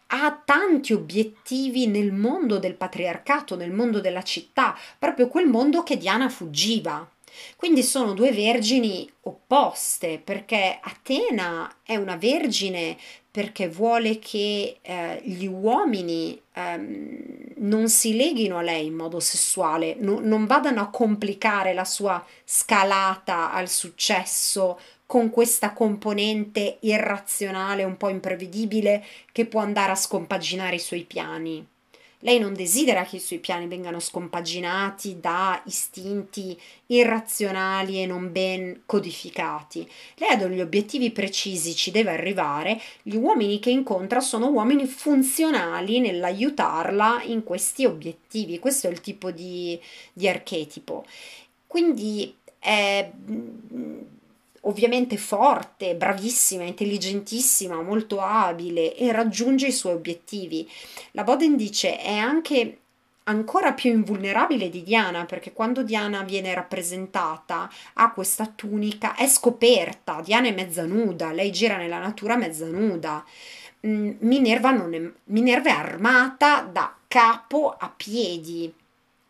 ha tanti obiettivi nel mondo del patriarcato, nel mondo della città, proprio quel mondo che Diana fuggiva. Quindi sono due vergini opposte, perché Atena è una vergine perché vuole che eh, gli uomini ehm, non si leghino a lei in modo sessuale, no, non vadano a complicare la sua scalata al successo con questa componente irrazionale, un po' imprevedibile, che può andare a scompaginare i suoi piani. Lei non desidera che i suoi piani vengano scompaginati da istinti irrazionali e non ben codificati. Lei ha degli obiettivi precisi, ci deve arrivare. Gli uomini che incontra sono uomini funzionali nell'aiutarla in questi obiettivi. Questo è il tipo di, di archetipo. quindi è mm, ovviamente forte, bravissima, intelligentissima, molto abile e raggiunge i suoi obiettivi. La Boden dice è anche ancora più invulnerabile di Diana perché quando Diana viene rappresentata ha questa tunica, è scoperta, Diana è mezza nuda, lei gira nella natura mezza nuda. Mm, Minerva, non è, Minerva è armata da capo a piedi,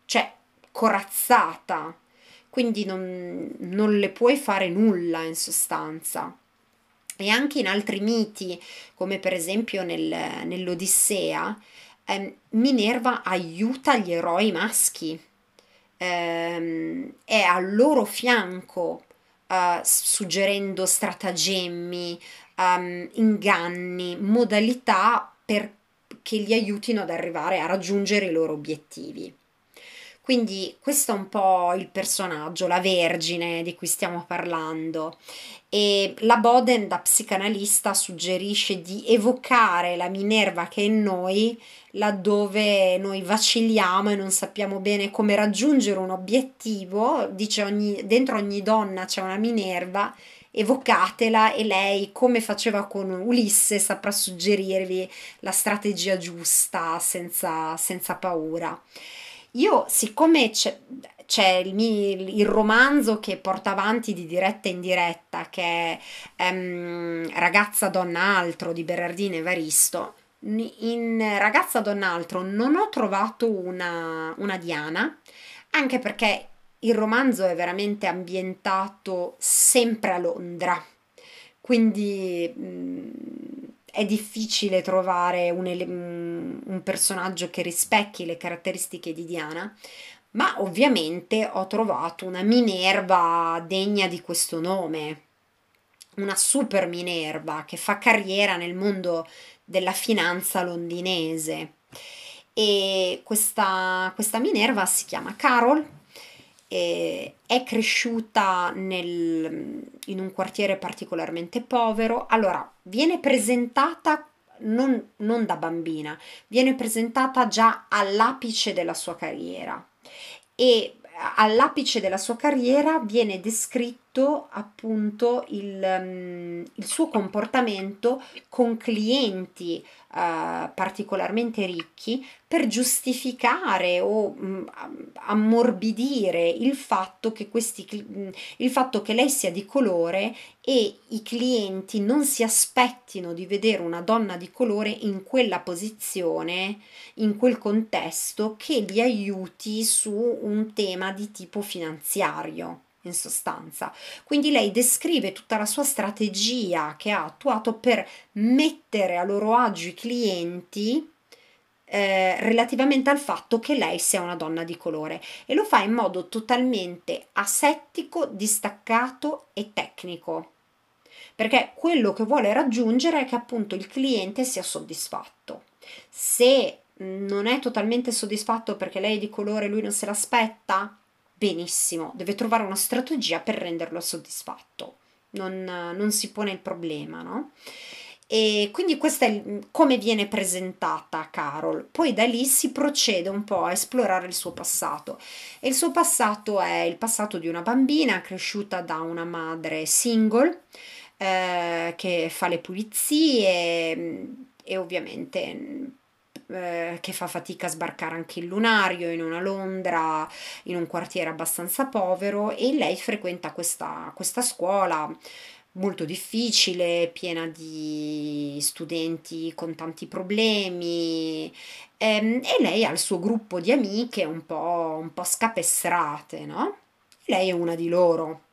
cioè corazzata, quindi non, non le puoi fare nulla in sostanza. E anche in altri miti, come per esempio nel, nell'Odissea, eh, Minerva aiuta gli eroi maschi, eh, è al loro fianco eh, suggerendo stratagemmi, um, inganni, modalità per, che li aiutino ad arrivare a raggiungere i loro obiettivi. Quindi questo è un po' il personaggio, la vergine di cui stiamo parlando. E la Boden, da psicanalista, suggerisce di evocare la Minerva che è in noi laddove noi vacilliamo e non sappiamo bene come raggiungere un obiettivo. Dice ogni, dentro ogni donna c'è una Minerva evocatela e lei, come faceva con Ulisse, saprà suggerirvi la strategia giusta senza, senza paura. Io, siccome c'è, c'è il, il, romanzo che porta avanti di diretta in diretta, che è um, Ragazza Donna Altro di Berardino Evaristo, in Ragazza Donna Altro non ho trovato una, una Diana, anche perché il romanzo è veramente ambientato sempre a Londra, quindi mh, è difficile trovare un, un personaggio che rispecchi le caratteristiche di Diana, ma ovviamente ho trovato una Minerva degna di questo nome, una super Minerva che fa carriera nel mondo della finanza londinese. E questa, questa Minerva si chiama Carol, è cresciuta nel, in un quartiere particolarmente povero. Allora, viene presentata non, non da bambina, viene presentata già all'apice della sua carriera e all'apice della sua carriera viene descritto appunto il, il suo comportamento con clienti uh, particolarmente ricchi per giustificare o um, ammorbidire il fatto che questi um, il fatto che lei sia di colore e i clienti non si aspettino di vedere una donna di colore in quella posizione in quel contesto che li aiuti su un tema di tipo finanziario in sostanza. Quindi lei descrive tutta la sua strategia che ha attuato per mettere a loro agio i clienti eh, relativamente al fatto che lei sia una donna di colore e lo fa in modo totalmente asettico, distaccato e tecnico. Perché quello che vuole raggiungere è che appunto il cliente sia soddisfatto. Se non è totalmente soddisfatto perché lei è di colore e lui non se l'aspetta, benissimo, deve trovare una strategia per renderlo soddisfatto. Non, non si pone il problema, no? E quindi questa è come viene presentata Carol. Poi da lì si procede un po' a esplorare il suo passato. E il suo passato è il passato di una bambina cresciuta da una madre single eh, che fa le pulizie e ovviamente eh, che fa fatica a sbarcare anche il lunario in una Londra, in un quartiere abbastanza povero e lei frequenta questa, questa scuola molto difficile, piena di studenti con tanti problemi ehm, e lei ha il suo gruppo di amiche un po', un po scapestrate, no? lei è una di loro.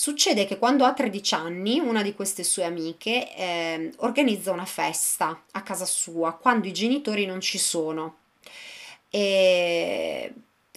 Succede che quando ha 13 anni, una di queste sue amiche eh, organizza una festa a casa sua quando i genitori non ci sono. E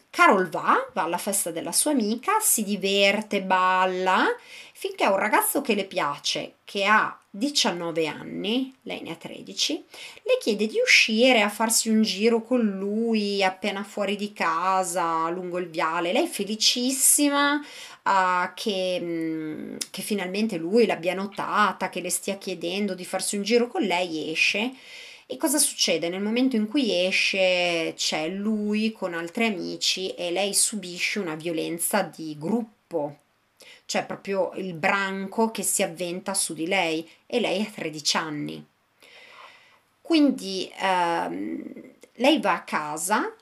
Carol va, va alla festa della sua amica, si diverte, balla, finché un ragazzo che le piace, che ha 19 anni, lei ne ha 13, le chiede di uscire a farsi un giro con lui appena fuori di casa, lungo il viale. Lei felicissima, uh, che, mm, che finalmente lui l'abbia notata, che le stia chiedendo di farsi un giro con lei, esce E cosa succede? Nel momento in cui esce c'è lui con altri amici e lei subisce una violenza di gruppo, cioè proprio il branco che si avventa su di lei e lei ha 13 anni. Quindi ehm, lei va a casa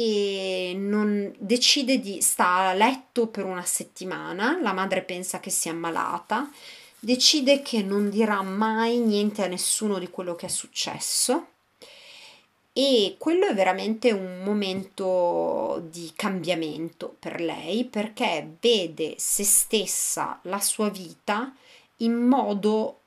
e non, decide di sta a letto per una settimana, la madre pensa che sia ammalata, decide che non dirà mai niente a nessuno di quello che è successo e quello è veramente un momento di cambiamento per lei perché vede se stessa, la sua vita in modo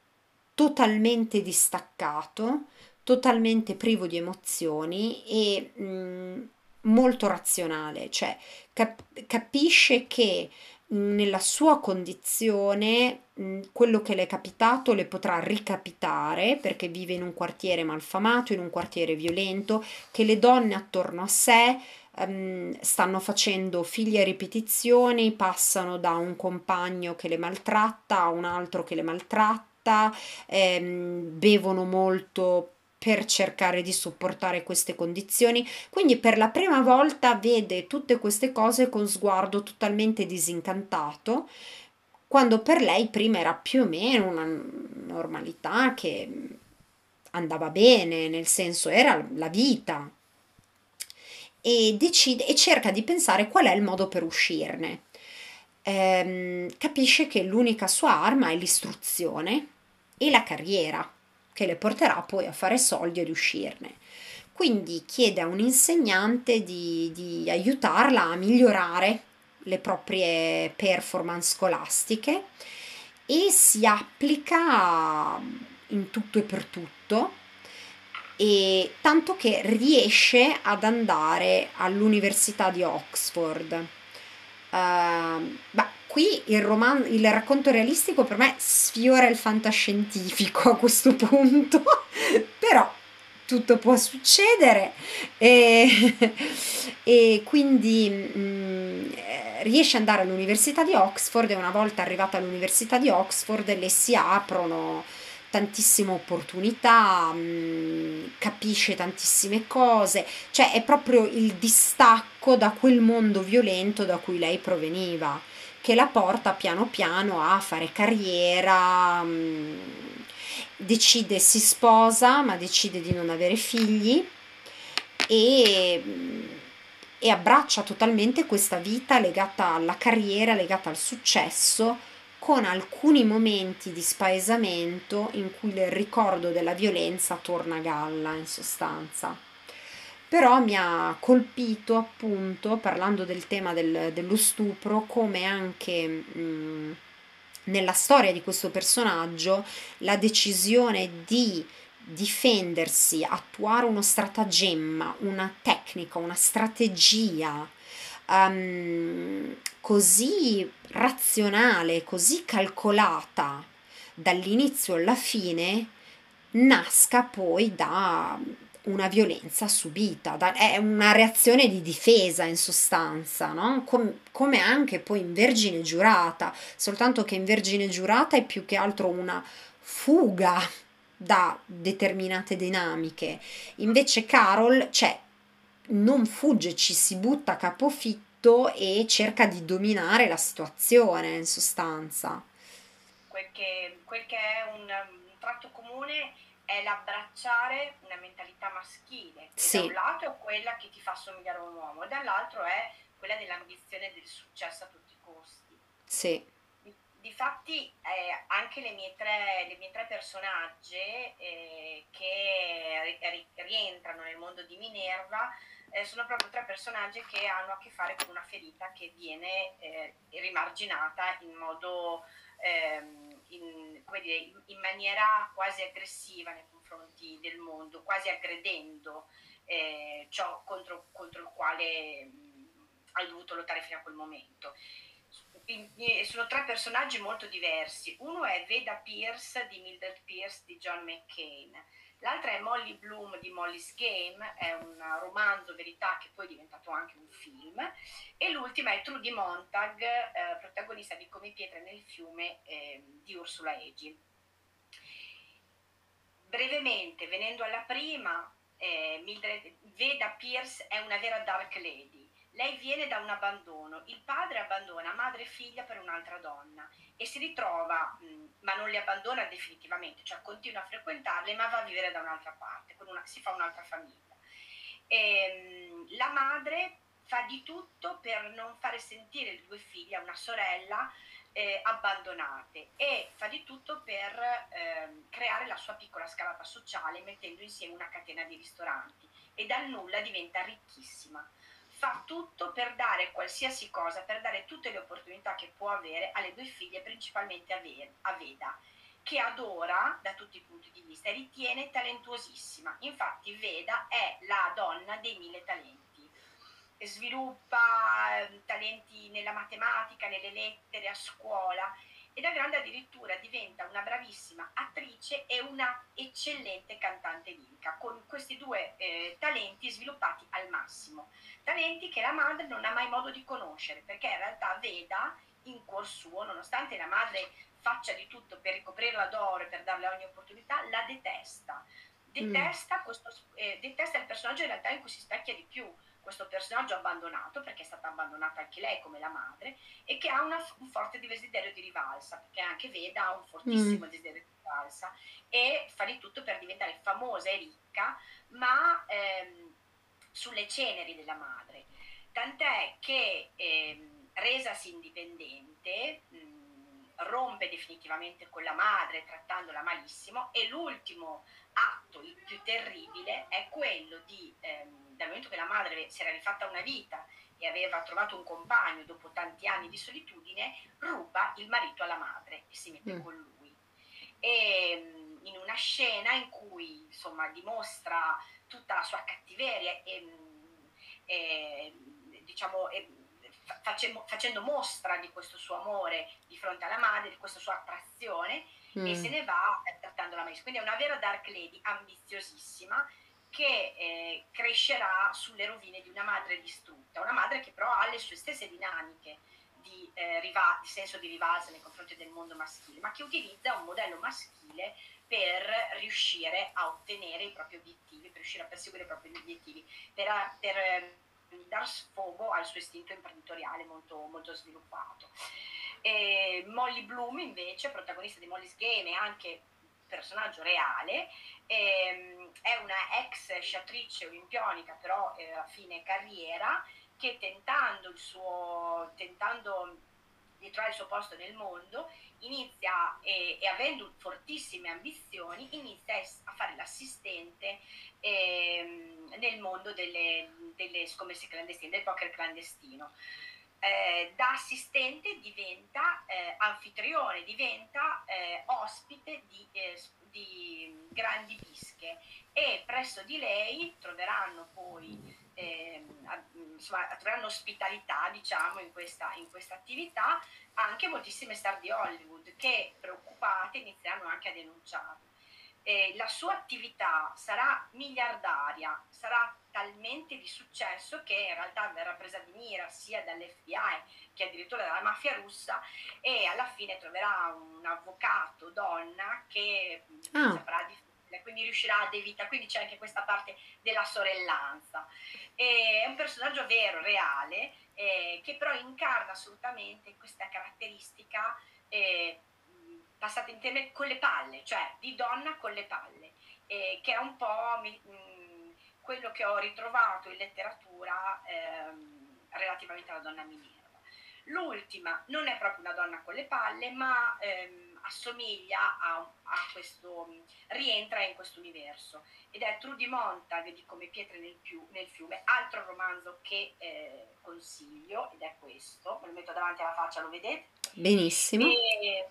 totalmente distaccato, totalmente privo di emozioni e mh, mm, molto razionale, cioè cap- capisce che nella sua condizione quello che le è capitato le potrà ricapitare perché vive in un quartiere malfamato, in un quartiere violento, che le donne attorno a sé um, stanno facendo figli a ripetizioni, passano da un compagno che le maltratta a un altro che le maltratta, ehm, bevono molto per cercare di sopportare queste condizioni. Quindi per la prima volta vede tutte queste cose con sguardo totalmente disincantato, quando per lei prima era più o meno una normalità che andava bene, nel senso era la vita. E, decide, e cerca di pensare qual è il modo per uscirne. Ehm, capisce che l'unica sua arma è l'istruzione e la carriera che le porterà poi a fare soldi e riuscirne. Quindi chiede a un insegnante di, di aiutarla a migliorare le proprie performance scolastiche e si applica in tutto e per tutto e tanto che riesce ad andare all'università di Oxford. Uh, bah, qui il, roman- il racconto realistico per me sfiora il fantascientifico a questo punto, però tutto può succedere. E, e quindi mh, mm, riesce ad andare all'università di Oxford e una volta arrivata all'università di Oxford le si aprono tantissime opportunità, mm, capisce tantissime cose, cioè è proprio il distacco da quel mondo violento da cui lei proveniva che la porta piano piano a fare carriera, mm, decide, si sposa, ma decide di non avere figli e, e abbraccia totalmente questa vita legata alla carriera, legata al successo, con alcuni momenti di spaesamento in cui il ricordo della violenza torna a galla in sostanza però mi ha colpito appunto parlando del tema del, dello stupro come anche mh, nella storia di questo personaggio la decisione di difendersi, attuare uno stratagemma, una tecnica, una strategia um, così razionale, così calcolata dall'inizio alla fine, nasca poi da una violenza subita, da, è una reazione di difesa in sostanza, no? Com, come anche poi in Vergine giurata, soltanto che in Vergine giurata è più che altro una fuga da determinate dinamiche. Invece Carol, cioè, non fugge, ci si butta a capofitto e cerca di dominare la situazione in sostanza. Quel che, quel che è un, un tratto comune è l'abbracciare una mentalità maschile, che sì. da un lato è quella che ti fa somigliare a un uomo, e dall'altro è quella dell'ambizione del successo a tutti i costi. Sì. Difatti eh, anche le mie tre, le mie tre personaggi eh, che ri- rientrano nel mondo di Minerva eh, sono proprio tre personaggi che hanno a che fare con una ferita che viene eh, rimarginata in modo ehm, in, dire, in, maniera quasi aggressiva nei confronti del mondo, quasi aggredendo eh, ciò contro, contro, il quale mh, hai dovuto lottare fino a quel momento. sono tre personaggi molto diversi. Uno è Veda Pierce di Mildred Pierce di John McCain L'altra è Molly Bloom di Molly's Game, è un romanzo verità che poi è diventato anche un film. E l'ultima è Trudy Montag, eh, protagonista di Come pietre nel fiume eh, di Ursula Egi. brevemente, venendo alla prima, eh, Mildred, Veda Pierce è una vera dark lady. Lei viene da un abbandono, il padre abbandona madre e figlia per un'altra donna e si ritrova, ma non le abbandona definitivamente, cioè continua a frequentarle, ma va a vivere da un'altra parte, una, si fa un'altra famiglia. E, ehm, la madre fa di tutto per non fare sentire le due figlie, una sorella, eh, abbandonate e fa di tutto per eh, creare la sua piccola scalata sociale mettendo insieme una catena di ristoranti e dal nulla diventa ricchissima. Fa tutto per dare qualsiasi cosa, per dare tutte le opportunità che può avere alle due figlie, principalmente a Veda, che adora da tutti i punti di vista e ritiene talentuosissima. Infatti Veda è la donna dei mille talenti sviluppa ehm, talenti nella matematica, nelle lettere, a scuola e da grande addirittura diventa una bravissima attrice e una eccellente cantante lirica, con questi due eh, talenti sviluppati al massimo. Talenti che la madre non ha mai modo di conoscere, perché in realtà Veda in cuor suo, nonostante la madre faccia di tutto per ricoprirla d'oro e per darle ogni opportunità, la detesta. Detesta, mm. questo, eh, detesta il personaggio in realtà in cui si specchia di più, questo personaggio abbandonato, perché è stata abbandonata anche lei come la madre, e che ha una, un forte desiderio di rivalsa, perché anche Veda ha un fortissimo mm. desiderio di rivalsa e fa di tutto per diventare famosa e ricca, ma ehm, sulle ceneri della madre. Tant'è che ehm, resasi indipendente, mh, rompe definitivamente con la madre trattandola malissimo e l'ultimo atto, il più terribile, è quello di... Ehm, dal momento che la madre si era rifatta una vita e aveva trovato un compagno dopo tanti anni di solitudine, ruba il marito alla madre e si mette mm. con lui. E mm, in una scena in cui insomma dimostra tutta la sua cattiveria e, mm, e diciamo e, facendo, facendo mostra di questo suo amore di fronte alla madre, di questa sua attrazione mm. e se ne va eh, trattandola malissimo. Quindi è una vera dark lady ambiziosissima che eh, crescerà sulle rovine di una madre distrutta, una madre che però ha le sue stesse dinamiche di, eh, riva- di senso di rivalsa nei confronti del mondo maschile, ma che utilizza un modello maschile per riuscire a ottenere i propri obiettivi, per riuscire a perseguire i propri obiettivi, per, per eh, dar sfogo al suo istinto imprenditoriale molto, molto sviluppato. E Molly Bloom invece, protagonista di Molly's Game e anche personaggio reale, ehm, è una ex sciatrice olimpionica, però eh, a fine carriera, che tentando, il suo, tentando di trovare il suo posto nel mondo, inizia e, e avendo fortissime ambizioni, inizia a fare l'assistente ehm, nel mondo delle, delle scommesse clandestine, del poker clandestino. Eh, da assistente diventa eh, anfitrione, diventa eh, ospite di, eh, di, grandi bische e presso di lei troveranno poi ehm, insomma, troveranno ospitalità diciamo in questa, in questa attività anche moltissime star di Hollywood che preoccupate inizieranno anche a denunciarlo. Eh, la sua attività sarà miliardaria, sarà talmente di successo che in realtà verrà presa di mira sia dall'FBI che addirittura dalla mafia russa e alla fine troverà un avvocato donna che ah. saprà difendere, quindi riuscirà ad evitare, quindi c'è anche questa parte della sorellanza. È un personaggio vero, reale, eh, che però incarna assolutamente questa caratteristica eh, passate insieme con le palle, cioè di donna con le palle, eh, che è un po' mi, mm, quello che ho ritrovato in letteratura ehm, relativamente alla donna Minerva. L'ultima non è proprio una donna con le palle, ma ehm, assomiglia a, a, questo, rientra in questo universo ed è Trudy Montag di Come pietre nel, più, nel fiume, altro romanzo che eh, consiglio ed è questo, me lo metto davanti alla faccia, lo vedete? Benissimo. E,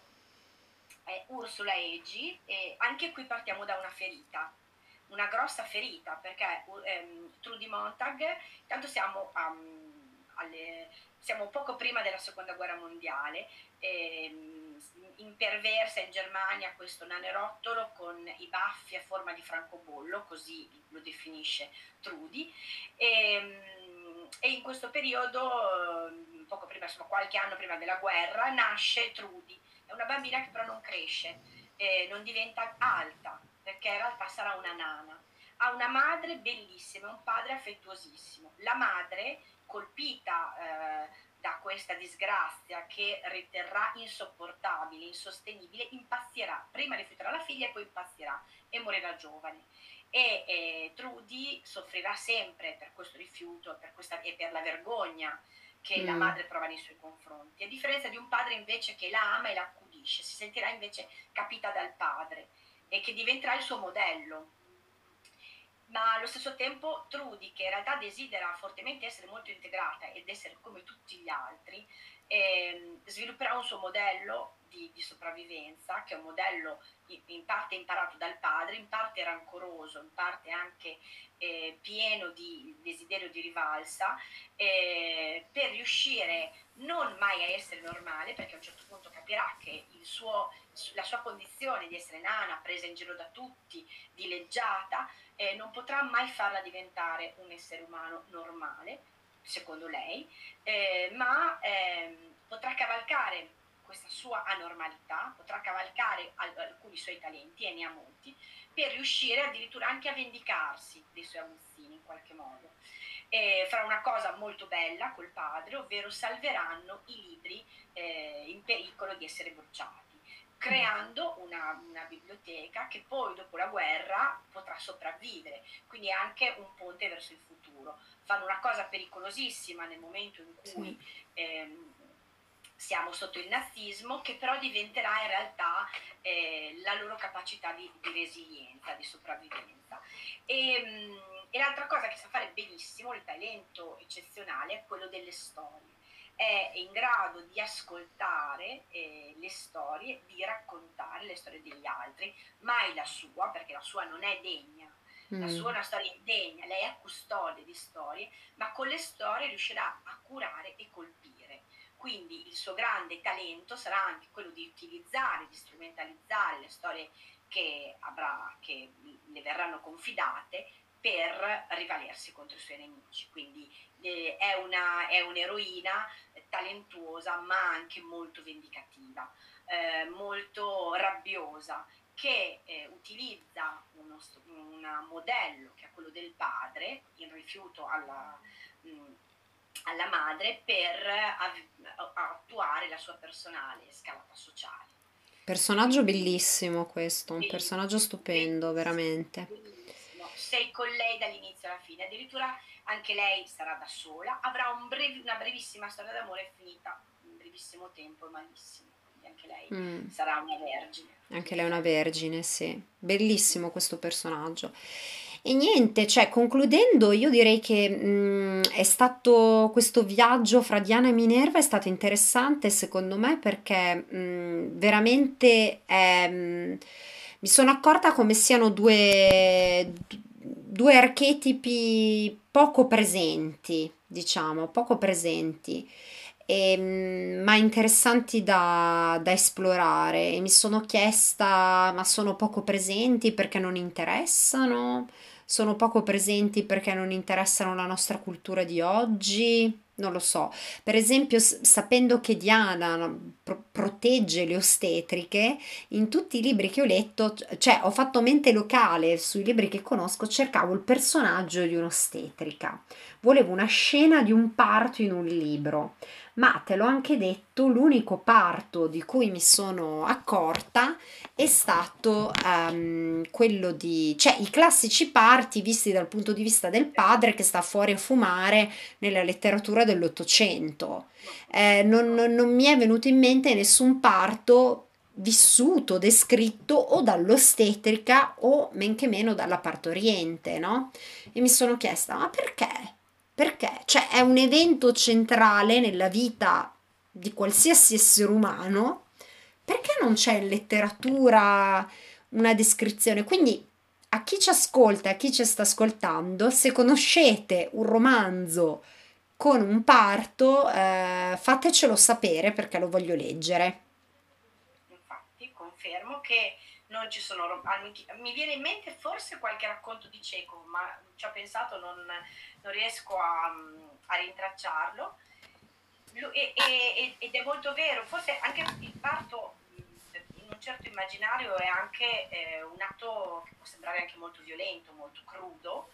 è Ursula Egi e anche qui partiamo da una ferita, una grossa ferita perché um, Trudy Montag, intanto siamo, um, alle, siamo, poco prima della seconda guerra mondiale, um, imperversa in Germania questo nanerottolo con i baffi a forma di francobollo, così lo definisce Trudy, e, e in questo periodo, poco prima, insomma qualche anno prima della guerra, nasce Trudy è una bambina che però non cresce, eh, non diventa alta, perché in realtà sarà una nana. Ha una madre bellissima un padre affettuosissimo. La madre, colpita eh, da questa disgrazia che riterrà insopportabile, insostenibile, impazzirà. Prima rifiuterà la figlia e poi impazzirà e morirà giovane. E eh, Trudy soffrirà sempre per questo rifiuto per questa, e per la vergogna che mm. la madre prova nei suoi confronti, a differenza di un padre invece che la ama e la accudisce, si sentirà invece capita dal padre e che diventerà il suo modello. Ma allo stesso tempo Trudy, che in realtà desidera fortemente essere molto integrata ed essere come tutti gli altri, eh, svilupperà un suo modello di, di, sopravvivenza, che è un modello in parte imparato dal padre, in parte rancoroso, in parte anche eh, pieno di desiderio di rivalsa, eh, per riuscire non mai a essere normale, perché a un certo punto capirà che suo, la sua condizione di essere nana, presa in giro da tutti, dileggiata, eh, non potrà mai farla diventare un essere umano normale, secondo lei, eh, ma ehm, potrà cavalcare questa sua anormalità, potrà cavalcare alcuni suoi talenti, e ne ha molti, per riuscire addirittura anche a vendicarsi dei suoi aguzzini in qualche modo. E farà una cosa molto bella col padre, ovvero salveranno i libri eh, in pericolo di essere bruciati, creando una, una, biblioteca che poi dopo la guerra potrà sopravvivere, quindi anche un ponte verso il futuro. Fanno una cosa pericolosissima nel momento in cui... Sì. Ehm, siamo sotto il nazismo, che però diventerà in realtà eh, la loro capacità di, di, resilienza, di sopravvivenza. E, mm, e, l'altra cosa che sa fare benissimo, il talento eccezionale, è quello delle storie. È in grado di ascoltare eh, le storie, di raccontare le storie degli altri, mai la sua, perché la sua non è degna la mm. sua è una storia indegna, lei è custode di storie, ma con le storie riuscirà a curare e colpire. Quindi il suo grande talento sarà anche quello di utilizzare, di strumentalizzare le storie che, avrà, che le verranno confidate per rivalersi contro i suoi nemici. Quindi eh, è, una, è, un'eroina talentuosa ma anche molto vendicativa, eh, molto rabbiosa, che eh, utilizza uno, un modello che è quello del padre, in rifiuto alla... Mh, alla madre per attuare la sua personale scalata sociale. Personaggio bellissimo questo, un personaggio stupendo, veramente. Sei con lei dall'inizio alla fine, addirittura anche lei sarà da sola, avrà un brev- una brevissima storia d'amore finita in brevissimo tempo e malissimo anche lei mm. sarà una vergine. Anche lei è una vergine, sì. Bellissimo questo personaggio. E niente, cioè concludendo, io direi che mh, mm, è stato questo viaggio fra Diana e Minerva è stato interessante secondo me perché mh, mm, veramente è, mh, mm, mi sono accorta come siano due, due archetipi poco presenti, diciamo, poco presenti. E, ma interessanti da, da, esplorare e mi sono chiesta ma sono poco presenti perché non interessano sono poco presenti perché non interessano la nostra cultura di oggi? Non lo so. Per esempio, sapendo che Diana pro- protegge le ostetriche, in tutti i libri che ho letto, cioè ho fatto mente locale sui libri che conosco, cercavo il personaggio di un'ostetrica. Volevo una scena di un parto in un libro ma te l'ho anche detto, l'unico parto di cui mi sono accorta è stato um, quello di, cioè i classici parti visti dal punto di vista del padre che sta fuori a fumare nella letteratura dell'Ottocento. Eh, non, non, non mi è venuto in mente nessun parto vissuto, descritto o dall'ostetrica o men che meno dalla partoriente, no? E mi sono chiesta, ma perché? Perché? Cioè è un evento centrale nella vita di qualsiasi essere umano. Perché non c'è in letteratura una descrizione? Quindi a chi ci ascolta, a chi ci sta ascoltando, se conoscete un romanzo con un parto, eh, fatecelo sapere perché lo voglio leggere. Infatti, confermo che non ci sono mi viene in mente forse qualche racconto di Cieco, ma ci ho pensato, non, non riesco a, a rintracciarlo. E, e, ed è molto vero, forse anche il parto in un certo immaginario è anche eh, un atto che può sembrare anche molto violento, molto crudo,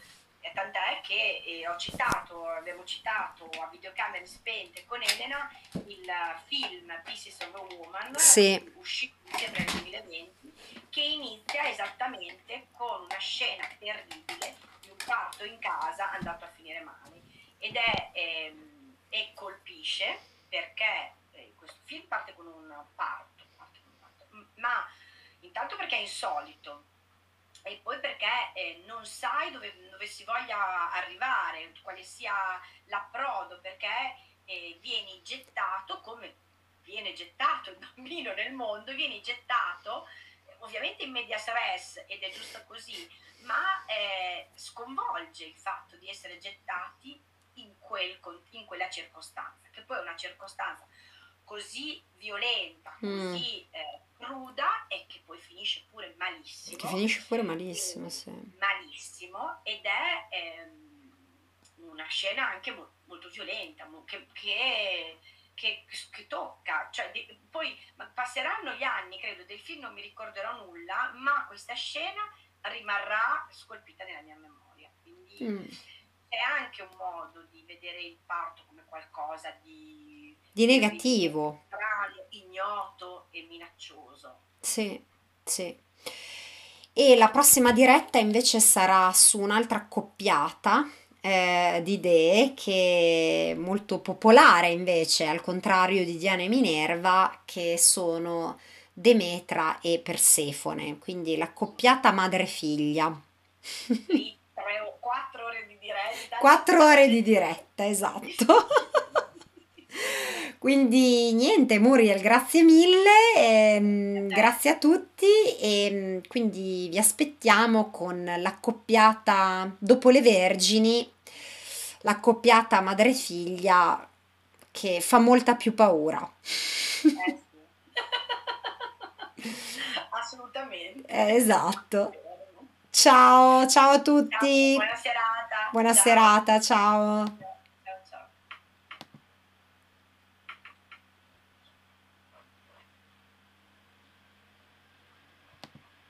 tant'è che eh, ho citato, abbiamo citato a videocamere spente con Elena il film Pieces of a Woman, Sì, uscito nel 2020, che inizia esattamente con una scena terribile parto in casa andato a finire male. Ed è ehm, e colpisce perché eh, questo film parte con un parto, parte con un parto, ma intanto perché è insolito e poi perché eh, non sai dove, dove si voglia arrivare, quale sia l'approdo, perché eh, vieni gettato come viene gettato il bambino nel mondo, vieni gettato ovviamente in media res ed è giusto così, ma eh, sconvolge il fatto di essere gettati in, quel, in quella circostanza, che poi è una circostanza così violenta, Mm. così eh, cruda e che poi finisce pure malissimo. che finisce pure malissimo, sì. malissimo ed è ehm, una scena anche mo- molto violenta, mo- che, che- che- che tocca. Cioè, di- poi passeranno gli anni, credo, del film non mi ricorderò nulla, ma questa scena rimarrà scolpita nella mia memoria. Quindi Mm. è anche un modo di vedere il parto come qualcosa di, Di negativo, strano, ignoto e minaccioso. sì, sì. E la prossima diretta invece sarà su un'altra accoppiata eh, di idee che è molto popolare invece, al contrario di Diana e Minerva, che sono Demetra e Persefone, quindi l'accoppiata madre-figlia. Lì tre o quattro ore di diretta. Quattro ore di diretta, esatto. Quindi niente, Muriel, grazie mille, ehm, grazie a tutti e mm, quindi vi aspettiamo con l'accoppiata dopo le Vergini, l'accoppiata madre-figlia che fa molta più paura. Eh sì. Assolutamente. Eh, esatto. Ciao, ciao a Ciao, tutti. buona serata. Buona Ciao. serata, ciao.